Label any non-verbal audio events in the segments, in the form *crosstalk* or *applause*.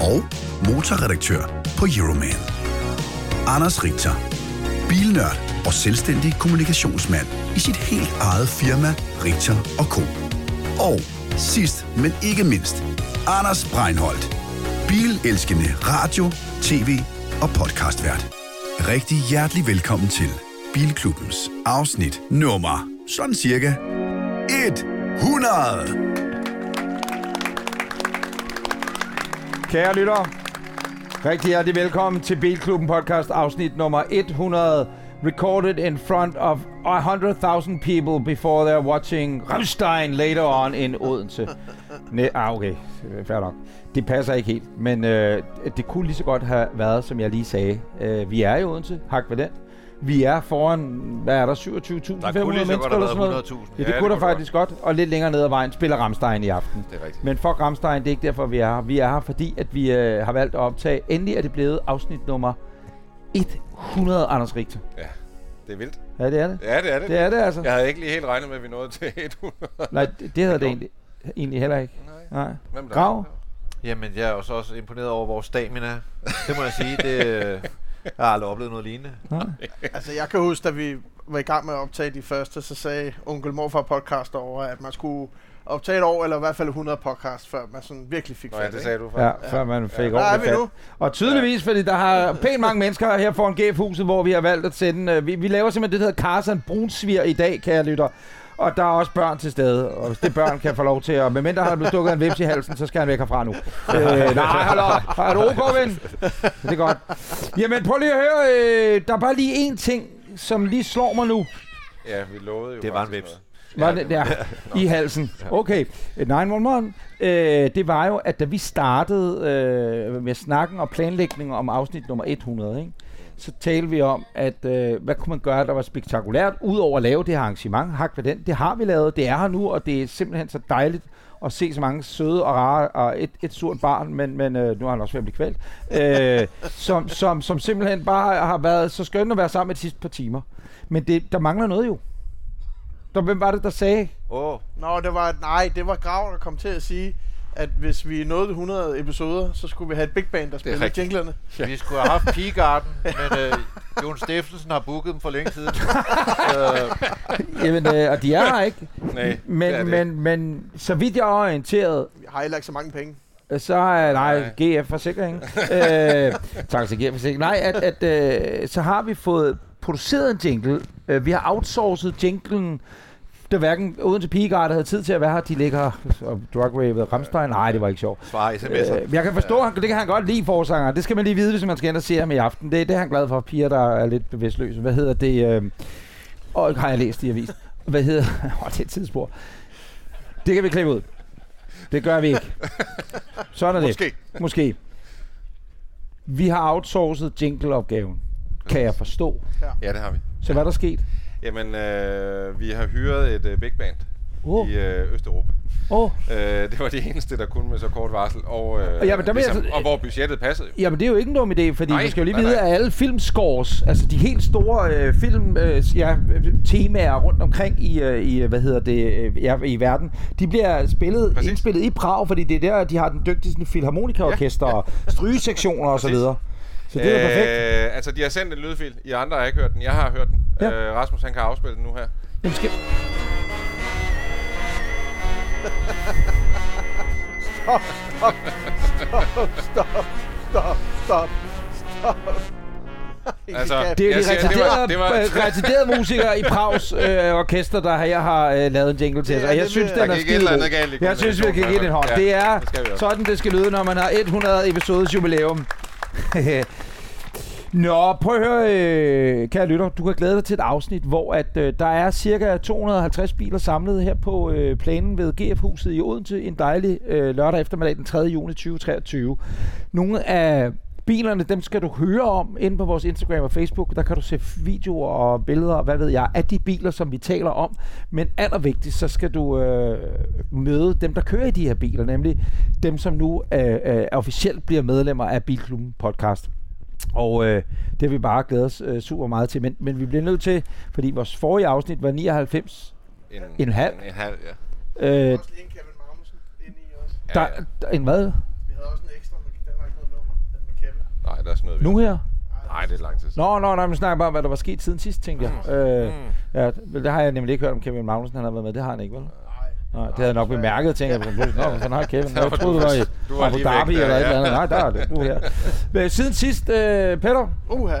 og motorredaktør på Euroman. Anders Richter, bilnørd og selvstændig kommunikationsmand i sit helt eget firma Richter Co. Og sidst, men ikke mindst, Anders Breinholt, bilelskende radio, tv og podcastvært. Rigtig hjertelig velkommen til Bilklubbens afsnit nummer sådan cirka 100. Kære lyttere, rigtig hjertelig velkommen til Bilklubben podcast afsnit nummer 100. Recorded in front of 100,000 people before they're watching Rammstein later on in Odense. Næ, ah, okay. Fair nok. Det passer ikke helt, men øh, det kunne lige så godt have været, som jeg lige sagde. Øh, vi er i Odense. Hak ved den. Vi er foran, hvad er der, 27.500 Der kunne lige så mennesker godt eller sådan noget? været 100.000. Ja, det ja, kunne der faktisk godt. Og lidt længere ned ad vejen spiller Ramstein i aften. Det er rigtigt. Men for Ramstein, det er ikke derfor, vi er her. Vi er her, fordi at vi øh, har valgt at optage. Endelig er det blevet afsnit nummer 100, Anders Richter. Ja, det er vildt. Ja, det er det. Ja, det er det. Det er det, altså. Jeg havde ikke lige helt regnet med, at vi nåede til 100. Nej, det, det havde det egentlig, egentlig heller ikke. Nej. Nej. Hvem er der? Grav? Jamen, jeg er jo så også imponeret over vores stamina. Det må jeg sige. Det, øh, jeg har aldrig oplevet noget lignende. Altså, jeg kan huske, da vi var i gang med at optage de første, så sagde onkel morfar podcast over, at man skulle optage et år, eller i hvert fald 100 podcast, før man sådan virkelig fik Nå ja, fat, det sagde du Ja, før. før man fik er ordentligt vi fat. nu. Og tydeligvis, fordi der har pænt mange mennesker her foran GF-huset, hvor vi har valgt at sende... øh, Vi, vi laver simpelthen det, der hedder Carson Brunsvir i dag, kære lytter. Og der er også børn til stede, og hvis det børn kan få lov til at... Medmindre han er blevet stukket en vips i halsen, så skal han væk herfra nu. øh, nej, hold op. Er du ok, ven? Det er godt. Jamen, prøv lige at høre. Øh, der er bare lige én ting, som lige slår mig nu. Ja, vi lovede jo Det var en vips. Var det der i halsen? Okay. 911. Øh, det var jo, at da vi startede øh, med snakken og planlægningen om afsnit nummer 100, ikke? Så talte vi om, at øh, hvad kunne man gøre, der var spektakulært, udover at lave det her arrangement. Hak ved den. Det har vi lavet. Det er her nu, og det er simpelthen så dejligt at se så mange søde og rare, og et, et surt barn, men, men øh, nu har han også været kvalt, øh, *laughs* som, som, som simpelthen bare har været så skønt at være sammen med de sidste par timer. Men det, der mangler noget jo. Der, hvem var det, der sagde, Åh, oh, Nå, det var, nej, det var Grav, der kom til at sige, at hvis vi nåede 100 episoder, så skulle vi have et big band, der spillede jinglerne. vi skulle have haft Pigarden, *laughs* men øh, Jon Steffensen har booket dem for længe siden. *laughs* øh, Jamen, øh, og de er her ikke. Nej, det er Men, det. men, men så vidt jeg er orienteret, Vi har heller ikke så mange penge. så er nej, Nej. GF Forsikring. *laughs* øh, tak til GF Forsikring. Nej, at, at øh, så har vi fået produceret en jingle. Øh, vi har outsourcet jinglen. Der hverken uden til Pigard havde tid til at være her. De ligger og drug Ramstein. Nej, det var ikke sjovt. Svar sms'er. Øh, jeg kan forstå, han, det kan han godt lide forsanger. Det skal man lige vide, hvis man skal ind og se ham i aften. Det, det er han glad for. Piger, der er lidt bevidstløse. Hvad hedder det? Øh, og har jeg læst i avisen. Hvad hedder... *laughs* Åh, det er et tidsspor. Det kan vi klippe ud. Det gør vi ikke. Sådan er det. Måske. Måske. Vi har outsourcet jingle-opgaven. Kan jeg forstå. Ja, det har vi. Så hvad er der sket? Jamen, øh, vi har hyret et øh, big band Åh, i øh, Østeuropa. åh. Øh, det var de eneste, der kunne med så kort varsel. Og, øh, Ja, men der ligesom, så- og hvor budgettet passede. jo. Jamen, det er jo ikke en dum idé, fordi Nej, du skal jo lige nej, vide, nej. at alle filmscores, altså de helt store øh, film, øh, ja, temaer rundt omkring i, øh, i hvad hedder det, øh, ja, i verden, de bliver spillet, Præcis. indspillet i Prag, fordi det er der, de har den dygtigste filharmonikaorkester, og strygesektioner og så det er perfekt. Øh, altså, de har sendt en lydfil. I andre har ikke hørt den. Jeg har hørt den. Ja. Øh, Rasmus, han kan afspille den nu her. Jamen, skal... Stop, stop, stop, stop, stop, stop. Altså, Det er jo de siger, det var- retarderede, det var- øh, retarderede musikere i Prags øh, orkester, der her har øh, lavet en jingle til os. Ja, Og jeg det synes, den er skide Jeg synes, vi kan give det en hånd. Ja, Det er det sådan, det skal lyde, når man har 100 episodes jubilæum. *laughs* Nå, prøv at høre, øh, kære lytter. Du kan glæde dig til et afsnit, hvor at, øh, der er cirka 250 biler samlet her på øh, planen ved GF-huset i Odense en dejlig øh, lørdag eftermiddag den 3. juni 2023. Nogle af bilerne, dem skal du høre om inde på vores Instagram og Facebook. Der kan du se videoer og billeder og hvad ved jeg af de biler, som vi taler om. Men allervigtigst, så skal du øh, møde dem, der kører i de her biler, nemlig dem, som nu øh, øh, officielt bliver medlemmer af Bilklubben podcast. Og øh, det har vi bare glædet os øh, super meget til. Men, men vi bliver nødt til, fordi vores forrige afsnit var 99 En, En halv? En, en halv, ja. Øh, også lige en Kevin Magnussen inde i os. der, ja. der, en hvad? Vi havde også en ekstra, men den var ikke noget nummer. Den med Kevin. Nej, der er sådan noget. Nu her? Nej, det er lang tid siden. Nå, nå, nej, men snakker bare om, hvad der var sket siden sidst, tænkte jeg. Øh, ja, vel, det har jeg nemlig ikke hørt om Kevin Magnussen, han har været med. Det har han ikke, vel? Nej, det havde jeg nok bemærket, tænker jeg. Nå, fanden har Kevin? *laughs* Jeg troede, du var i Du var Abu Dhabi eller et eller andet. Nej, der er det. Du er her. Men siden sidst, øh, Peter, Uha.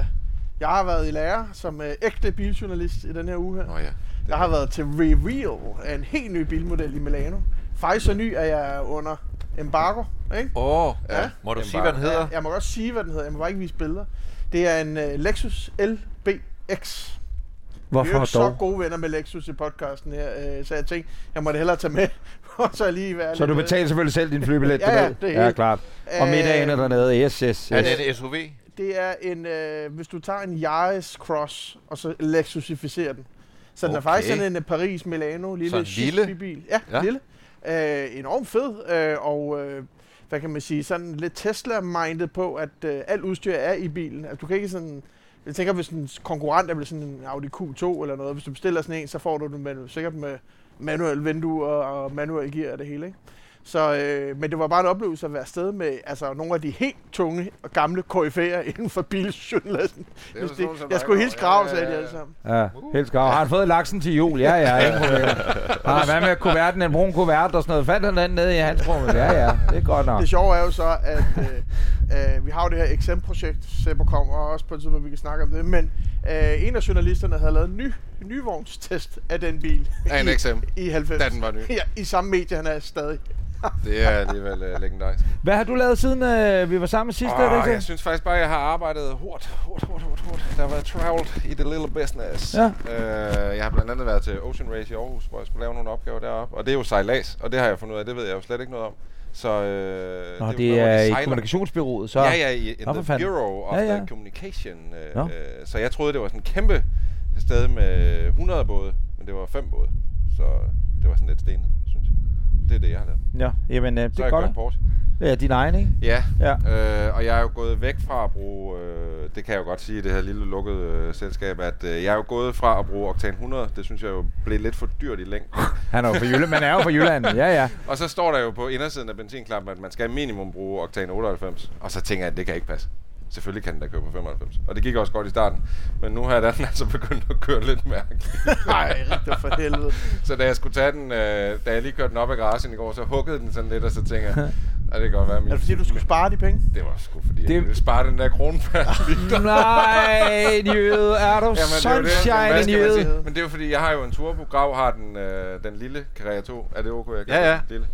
Jeg har været i lære som øh, ægte biljournalist i den her uge her. Nå ja. Jeg har været til reveal af en helt ny bilmodel i Milano. Faktisk så ny, at jeg er under embargo. Ikke? Åh, oh, Ja. ja. må du Den sige, hvad den hedder? Jeg, jeg må godt sige, hvad den hedder. Jeg må bare ikke vise billeder. Det er en uh, Lexus LBX. Vi er jo hvorfor så gode venner med Lexus i podcasten her, øh, så jeg tænkte, jeg måtte hellere tage med, *laughs* og så lige være Så du lidt, øh, betaler selvfølgelig selv din flybillet Ja, ja, det er ja, klart. Og middagen er Øh, dernede. Yes, yes, yes. Er det en SUV? Det er en, øh, hvis du tager en Yaris Cross, og så Lexusificerer den. Så den er Okay. faktisk sådan en øh, Paris-Milano, lille chic lille? bil. Ja, ja, Ja. lille. Øh, enormt fed, øh, og øh, hvad kan man sige, sådan lidt Tesla-minded på, at øh, alt udstyr er i bilen. Altså, du kan ikke sådan... Jeg tænker, hvis en konkurrent er vel sådan en Audi Q2 eller noget, hvis du bestiller sådan en, så får du den med, sikkert med manuel vindue og, og manuel gear og det hele, ikke? Så, øh, men det var bare en oplevelse at være afsted med altså, nogle af de helt tunge og gamle KF'er *laughs* inden for biljournalisten. Jeg dig, skulle hilse krav, Ja, sagde ja, de ja. alle sammen. Ja, helt skrav. Har han fået laksen til jul? Ja, ja, ingen problem. Har han hvad med kuverten, en brun kuvert og sådan noget? Fandt han den nede i hans rum? Ja, ja, det er godt nok. Det sjove er jo så, at øh, øh, vi har jo det her XM-projekt, Seppo kommer også på et tidspunkt, vi kan snakke om det, men øh, en af journalisterne havde lavet en ny nyvognstest af den bil. Af en i, XM, I 90. da den var ny. *laughs* Ja, i samme medie, han er stadig. Det er alligevel uh, legendarisk. Hvad har du lavet siden øh, vi var sammen sidst? er det Oh, ikke jeg synes faktisk bare, at jeg har arbejdet hårdt, hårdt, hårdt, hårdt, hårdt. Der har været traveled i the little business. Ja. Uh, jeg har blandt andet været til Ocean Race i Aarhus, hvor jeg skulle lave nogle opgaver deroppe. Og det er jo sejlads, og det har jeg fundet ud af, det ved jeg jo slet ikke noget om. Så øh, Nå, det, det noget, er de i kommunikationsbyrået, så... Ja, ja, i in Nå, the fanden. Bureau of Ja, ja. the Communication. Øh, øh, så jeg troede, det var sådan en kæmpe sted med 100 både, men det var fem både. Så det var sådan lidt stenet. Det er det, jeg har lavet. Ja, jamen, øh, det Så er godt. kørt Porsche. Ja, din egen, ikke? Ja, Ja. øh, og jeg er jo gået væk fra at bruge, øh, det kan jeg jo godt sige i det her lille lukkede øh, selskab, at øh, jeg er jo gået fra at bruge Octane 100, det synes jeg jo blev lidt for dyrt i længden. *laughs* Han er jo fra Jylland. Man er jo fra Jylland. *laughs* Ja, ja. og så står der jo på indersiden af benzinklappen, at man skal minimum bruge Octane 98, og så tænker jeg, at det kan ikke passe. Selvfølgelig kan den da køre på 95. Og det gik også godt i starten. Men nu har den *laughs* altså begyndt at køre lidt mærkeligt. *laughs* Nej, rigtig for helvede. så da jeg skulle tage den, øh, da jeg lige kørte den op ad garagen i går, så huggede den sådan lidt, og så tænker jeg, at det kan godt være min... Er det fordi, du skulle spare de penge? Det var sgu fordi, Det- jeg ville spare den der krone per *laughs* liter. Nej, en jøde. Er du Jamen, det er jo det. sunshine, Hvad en skal man sige? jøde? Men det er jo fordi, jeg har jo en turbo. Grav har den, øh, den lille Carrera 2. Er det OK? Jeg kan Ja, ja. den Lille.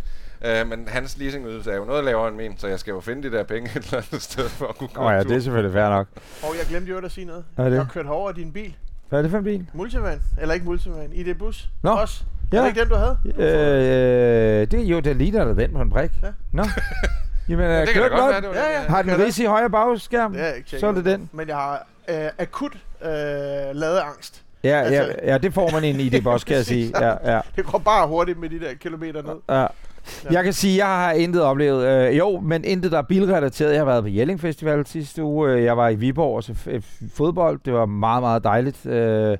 Øh, men hans leasingydelse er jo noget lavere end min, så jeg skal jo finde de der penge *laughs* et eller andet sted for at kunne Åh oh, ja, det er selvfølgelig fair nok. Og jeg glemte jo at sige noget. Hvad er det? Jeg har kørt over din bil. Hvad er det for en bil? Multivan. Eller ikke multivan. ID Bus. Nå. Også. Ja. Er det ikke den, du havde? Øh, det er jo, det ligner da den på en brik. Ja. Nå. *laughs* Jamen, Ja, øh, det kan godt være, det var Ja, det, ja. Har den ris i højre bagskærm? Det jeg ikke. Så er det den. Men jeg har øh, akut øh, ladeangst. Ja, ja, Altså- ja, det får man ind i det boss, kan jeg sige. *laughs* Ja, ja, Det går bare hurtigt med de der kilometer ned. ja. Jeg kan sige, at jeg har intet oplevet. Øh, jo, men intet, der er bilrelateret. Jeg har været på Jelling Festival sidste uge. Øh, jeg var i Viborg og så øh, fodbold. Det var meget, meget dejligt. Øh,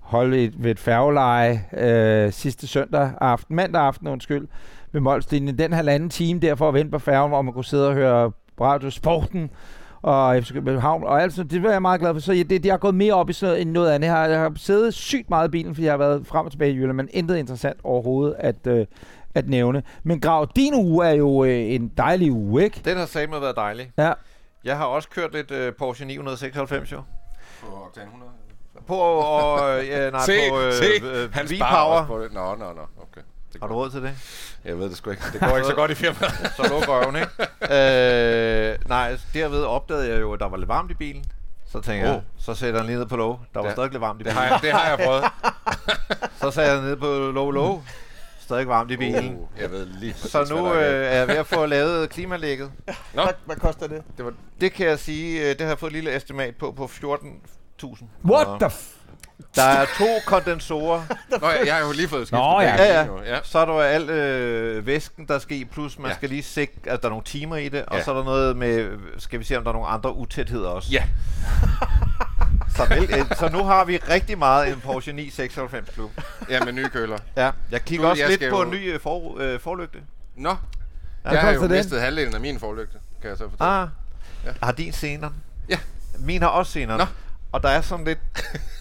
holde et, ved et færgeleje øh, sidste søndag aften, mandag aften, undskyld, ved Molslinjen. Den halvanden time der for at vente på færgen, hvor man kunne sidde og høre Radio Sporten og FC København og alt sådan. Det var jeg meget glad for. Så jeg, det, jeg har gået mere op i sådan noget, end noget andet. Jeg har, jeg har siddet sygt meget i bilen, fordi jeg har været frem og tilbage i Jylland, men intet interessant overhovedet at, øh, at nævne. Men Grav, din uge er jo øh, en dejlig uge, ikke? Den har sammen været dejlig. Ja. Jeg har også kørt lidt uh, Porsche 996 jo. På Octane 100. På, og, øh, ja, nej, se, på øh, se, øh, han V-Power. på det. Nå, nå, nå, okay. Det Har du råd til det? Jeg ved det sgu ikke. Det går ikke så godt i firmaet. *laughs* Så luk røven, ikke? øh, nej, derved opdagede jeg jo, at der var lidt varmt i bilen. Så tænker jeg, Oh. så sætter jeg lige ned på lov. Der var Ja. stadig lidt varmt i Det bilen. har jeg, det har jeg prøvet. *laughs* Så satte jeg ned på lov lov. Stadig varmt i bilen. Uh, jeg ved lige præcis, Så nu er øh, er jeg ved at få lavet klimalægget. Nå. Hvad, hvad koster det? Det var, Det kan jeg sige, øh, det har jeg fået et lille estimat på, på 14.000. What the f... Der er to kondensorer, *laughs* Nå, jeg, jeg har jo lige fået skiftet Nå, ja. Ja, ja. ja. så er der al øh, væsken, der skal i, plus man Ja. skal lige sikre, at der er nogle timer i det, og Ja. så er der noget med, skal vi se, om der er nogle andre utætheder også. Ja. *laughs* Så, vel, øh, så nu har vi rigtig meget en Porsche 996 Club. Ja, med nye køler. Ja, jeg kigger Nu, også jeg lidt på jo- en ny øh, for, øh, forlygte. Nå, Hvad jeg har jo den? mistet halvdelen af min forlygte, kan jeg så fortælle. Ah, Ja. har din senere? Ja. Min har også senere. Nå. Og der er sådan lidt... *laughs*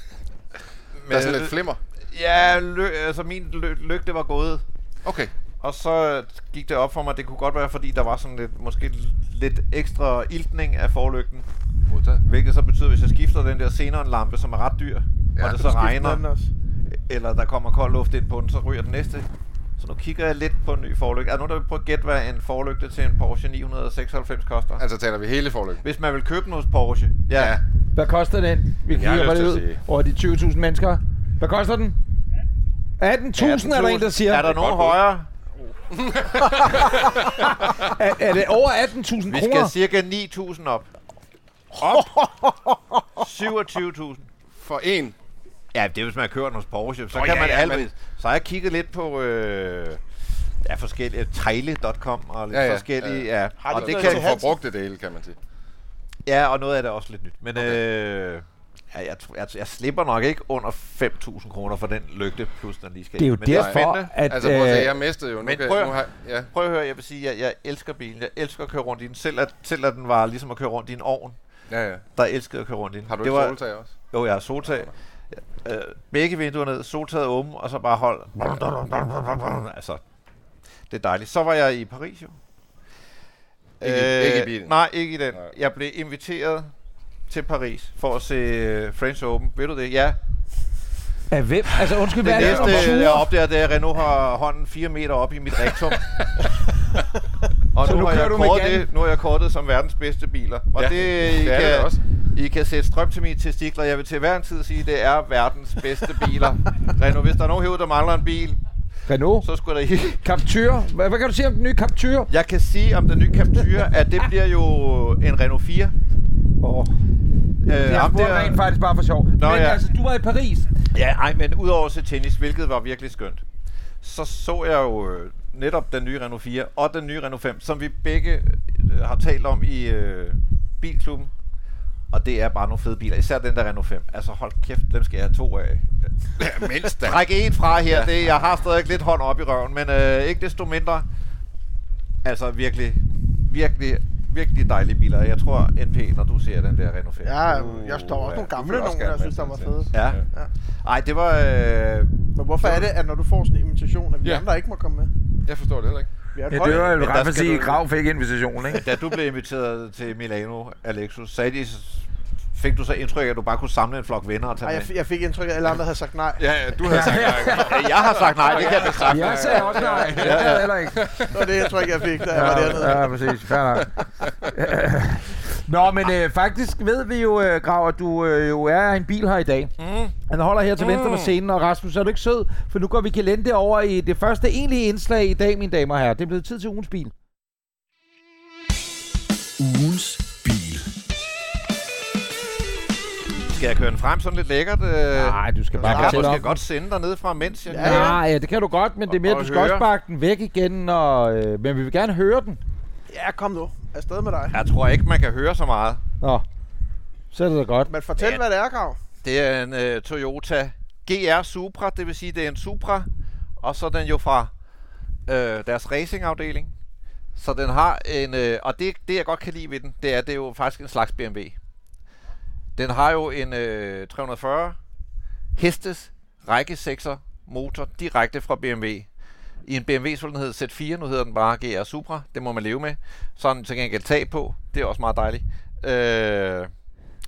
Der er sådan lidt flimmer. Ja, lø, altså min lø, lygte var gået. Okay. Og så gik det op for mig, at det kunne godt være, fordi der var sådan lidt, måske lidt ekstra iltning af forlygten. Modtaget. Hvilket så betyder, hvis jeg skifter den der xenon lampe, som er ret dyr, Ja, og det så regner, eller der kommer kold luft ind på den, så ryger den næste. Så nu kigger jeg lidt på en ny forlygte. Er nogen, der prøve at gætte, hvad en forlygte til en Porsche 996 koster? Altså taler vi hele forlygten. Hvis man vil købe den hos Porsche. Ja. Ja. Hvad koster den? Vi har kigger bare ud over de 20.000 mennesker. Hvad koster den? 18.000 er der en, der siger. Er der nogen højere? *laughs* Er, er det over 18.000 Vi skal kroner? cirka 9.000 op. Op? *laughs* 27.000. For en. Ja, det er hvis man kører den hos Porsche. Så Nå, kan ja, man ja, altid. men- Så har jeg kigget lidt på øh, ja, forskellige tejle.com og lidt Ja, ja. forskellige. Ja, Ja, Har de og det kan, Du Hansen? får brugt det hele, kan man sige. Ja, og noget af det er også lidt nyt. Men Okay. øh, ja, jeg, tror- jeg, jeg, slipper nok ikke under 5.000 kroner for den lygte, plus den lige skal Det er jo. Men det er derfor, at... Altså prøv at se, øh, jeg mistede jo. Nu men kan, prøv at- nu har, ja. Prøv at høre, jeg vil sige, at jeg, jeg elsker bilen. Jeg elsker at køre rundt i den. Selv at, selv at den var ligesom at køre rundt i en ovn, ja, ja. der elskede at køre rundt i den. Har du det ikke var, soltag også? Jo, jeg har soltag. Øh, begge vinduer ned, soltaget åben, og så bare hold. Altså, det er dejligt. Så var jeg i Paris jo. Ikke i- ikke i bilen? Nej, ikke i den. Nej. Jeg blev inviteret til Paris for at se øh, French Open. Ved du det? Ja. Af hvem? Altså undskyld, hvad Det er det for næste, jeg opdager, det er, at Renault har hånden 4 meter op i mit rektum. *laughs* og Så nu, nu har jeg du Jan? det, nu har jeg kortet som verdens bedste biler. Og Ja, det, I, det er det kan, også. I kan sætte strøm til mine testikler. Jeg vil til hver en tid sige, at det er verdens bedste biler. Renault, hvis der er nogen herude, der mangler en bil, Renault? så skulle der i. *laughs* Captur? Hvad, hvad kan du sige om den nye Captur? Jeg kan sige om den nye Captur, at det bliver jo en Renault 4. Åh, Øh, jeg spurgte rent faktisk bare for sjov. Men ja. altså, du var i Paris. Ja, ej, men udover at se tennis, hvilket var virkelig skønt, så så jeg jo øh, netop den nye Renault 4 og den nye Renault 5, som vi begge øh, har talt om i øh, bilklubben. Og det er bare nogle fede biler, især den der Renault 5. Altså hold kæft, dem skal jeg have to af. Ja, mindst da. Træk en fra her, det, jeg har stadig lidt hånd op i røven, men øh, ikke desto mindre. Altså virkelig, virkelig, virkelig dejlige biler. Jeg tror NP, når du ser den der Renault 5. Ja, jeg står også ja, nogle gamle gerne jeg synes, der var fede. Ja. Ja. Ej, det var... Øh, Men hvorfor er det, at når du får sådan en invitation, at vi Ja. andre ikke må komme med? Jeg forstår det heller ikke. Ja, det var jo ret for at sige, at Grav fik invitation, ikke? Da du blev inviteret til Milano, Alexus, sagde de, fik du så indtryk af, at du bare kunne samle en flok venner og tage Ej, jeg, f- jeg fik indtryk af, at alle andre havde sagt nej. Ja, ja, du havde sagt nej. *laughs* Ja, jeg har sagt nej, det kan jeg bekræfte. Jeg sagde også nej. Jeg gad heller ikke. Det var det indtryk, jeg fik, da jeg var dernede. Ja, præcis. Fair nok. *laughs* Nå, men øh, faktisk ved vi jo, øh, Grav, at du øh, jo er en bil her i dag. Mm. Han holder her til venstre for scenen, og Rasmus, er du ikke sød? For nu går vi kalende over i det første egentlige indslag i dag, mine damer og herrer. Det er blevet tid til ugens bil. Ugens Skal jeg køre den frem sådan lidt lækkert? Øh, Nej, du skal bare jeg kan fortælle om godt sende dig ned fra, mens jeg... Ja, ja. Nej, ja, det kan du godt, men det er mere, du skal også høre. bakke den væk igen, og, øh, men vi vil gerne høre den. Ja, kom nu. Afsted med dig. Jeg tror ikke, man kan høre så meget. Nå, så er det da godt. Men fortæl, Ja. hvad det er, Grav. Det er en uh, Toyota GR Supra, det vil sige, det er en Supra, og så er den jo fra øh, deres racingafdeling. Så den har en, øh, og det, det jeg godt kan lide ved den, det er, det er jo faktisk en slags BMW. Den har jo en øh, 340 hestes række 6'er motor direkte fra BMW. I en BMW så ville den hedde Z4, nu hedder den bare GR Supra. Det må man leve med. Så den til gengæld tag på. Det er også meget dejligt. Øh,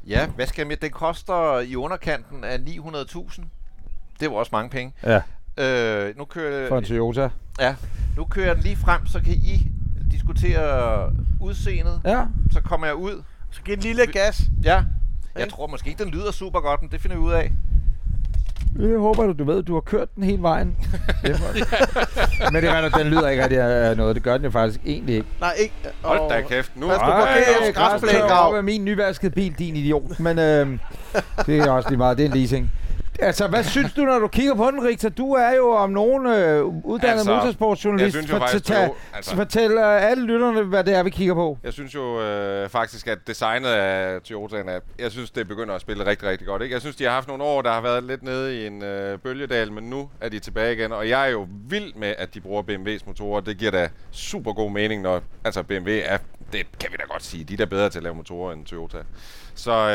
ja, hvad skal jeg med? Den koster i underkanten af 900.000. Det var også mange penge. Ja, Øh, nu kører for en Toyota. Ja, nu kører jeg den lige frem, så kan I diskutere udseendet. Ja, Så kommer jeg ud. Så giv en lille gas. Ja, Jeg tror måske ikke, den lyder super godt, men det finder vi ud af. Jeg håber, du, du ved, du har kørt den hele vejen. *laughs* Men det er, den lyder ikke rigtig af noget. Det gør den jo faktisk egentlig ikke. Nej, ikke. Hold da og- kæft. Nu Pas på parkeringsgræsplæne, græsplæne Grav. op af min nyvaskede bil, din idiot. Men øh, det er også lige meget. Det er en leasing. Altså, hvad synes du, når du kigger på den, Richter? Du er jo om nogen øh, uddannet Altså, altså, motorsportsjournalist. synes jo faktisk, jo, altså- Fortæl øh, alle lytterne, hvad det er, vi kigger på. Jeg synes jo øh, faktisk, at designet af Toyota'en er, jeg synes, det begynder at spille rigtig, rigtig godt. Ikke? Jeg synes, de har haft nogle år, der har været lidt nede i en øh, bølgedal, men nu er de tilbage igen. Og jeg er jo vild med, at de bruger BMW's motorer. Det giver da super god mening, når altså BMW er, det kan vi da godt sige, de er da bedre til at lave motorer end Toyota. Så øh,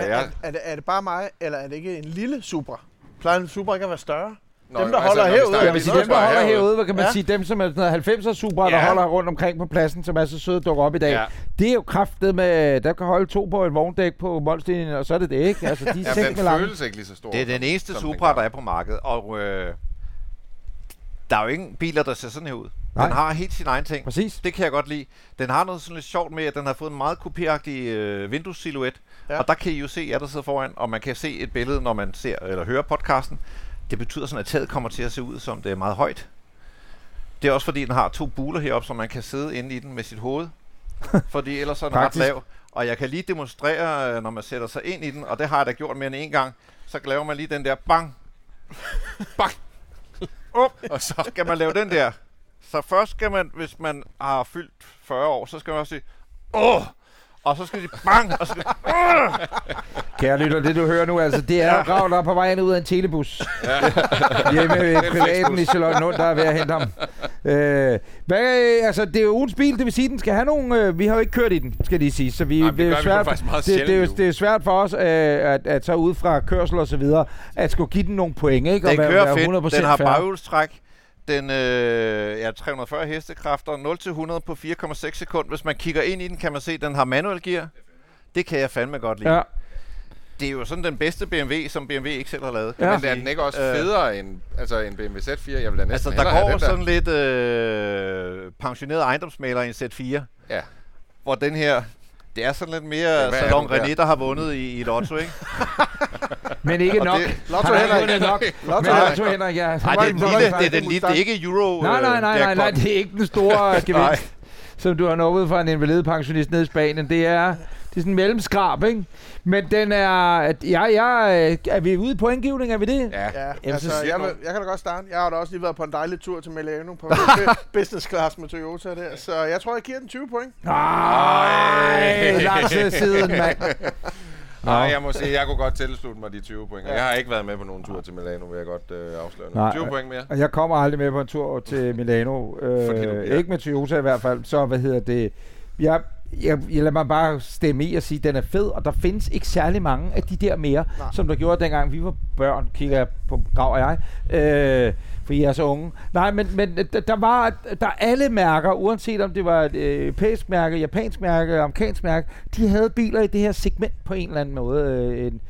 Men ja, er, er, det, er det bare mig, eller er det ikke en lille Supra? Plejer en Supra ikke at være større? Nå, Dem, der altså, holder herude, Jeg vil sige, dem, der holder herude. hvad kan man Ja. sige, dem, som er sådan noget 90'er Supra, der Ja. holder rundt omkring på pladsen, som er så søde at dukke op i dag. Ja. Det er jo kraftet med, der kan holde to på et vogndæk på Molslinjen, og så er det det, ikke? Altså, de er ja, den med lange. føles ikke lige så stor. Det er den eneste Supra, der er på markedet, og øh, der er jo ingen biler, der ser sådan her ud. Nej. Den har helt sin egen ting. Præcis. Det kan jeg godt lide. Den har noget sådan lidt sjovt med, at den har fået en meget kopiagtig øh, vinduessilhuet. Ja. Og der kan I jo se jer, der sidder foran, og man kan se et billede, når man ser eller hører podcasten. Det betyder sådan, at taget kommer til at se ud, som det er meget højt. Det er også fordi, den har to buler heroppe, så man kan sidde inde i den med sit hoved. *laughs* fordi ellers er den ret lav. Og jeg kan lige demonstrere, øh, når man sætter sig ind i den, og det har jeg da gjort mere end en gang. Så laver man lige den der bang. bang. Up. Og så skal man lave den der. Så først skal man, hvis man har fyldt 40 år, så skal man også sige, åh! Og så skal de bang! Og så skal *laughs* Kære lytter, det du hører nu, altså, det er der er på vej ind og ud af en telebus. Hjemme ved privaten i Charlottenlund, der er ved at hente ham. Øh, hvad, altså, det er jo ugens bil, det vil sige, den skal have nogle... Øh, vi har jo ikke kørt i den, skal de sige, så vi, Nej, det er gør vi svært, faktisk meget det, det, er jo, det er svært for os, øh, at, at så ud fra kørsel og så videre, at skulle give den nogle point, ikke? Den være- kører være fedt. Den har baghjulstræk. Den øh, ja, 340 hestekræfter, 0-100 på 4,6 sekunder. Hvis man kigger ind i den, kan man se, at den har manuel gear. Det kan jeg fandme godt lide. Ja. Ja. Det er jo sådan den bedste BMW, som BMW ikke selv har lavet. Ja. Men er den ikke også Øh, federe end altså en BMW Z4? Jeg vil da næsten Altså, der går den sådan lidt øh, pensioneret ejendomsmaler i en Z4, Ja. hvor den her, det er sådan lidt mere er Salon der? René, der har vundet i, i Lotto, ikke? *laughs* Men ikke nok. det- Lotto Henrik. vundet nok. Lotto Men Henrik. Lotto Henrik, ja. Nej, det er, lille, det er den lille, det er ikke Euro Nej, nej, nej, nej, nej, jackpot. det er ikke den store *laughs* Nej. gevinst, som du har nået fra en invalidepensionist nede i Spanien. Det er, det er sådan en mellemskrab, ikke? Men den er... At, ja, ja, øh, er vi ude på indgivning? Er vi det? Ja. Ja, Jamen, altså, jeg, vil, jeg kan da godt starte. Jeg har da også lige været på en dejlig tur til Milano på bu- *laughs* business class med Toyota der, så jeg tror, jeg giver den 20 point. Nej, lang tid siden, mand. *laughs* Nej, jeg må sige, jeg kunne godt tilslutte mig de 20 point. Jeg har ikke været med på nogen tur til Milano, vil jeg godt øh, afsløre. Nej. 20 point mere. Jeg kommer aldrig med på en tur til Milano. *laughs* Øh, ikke med Toyota i hvert fald. Så hvad hedder det? Jeg, jeg, jeg lader mig bare stemme i og sige, at den er fed, og der findes ikke særlig mange af de der mere, Nej. som der gjorde dengang vi var børn, kigger jeg på Grav og jeg, øh, for I er så unge. Nej, men, men der- der var der er alle mærker, uanset om det var et øh, europæisk mærke, japansk mærke, amerikansk mærke, de havde biler i det her segment på en eller anden måde. Øh, en,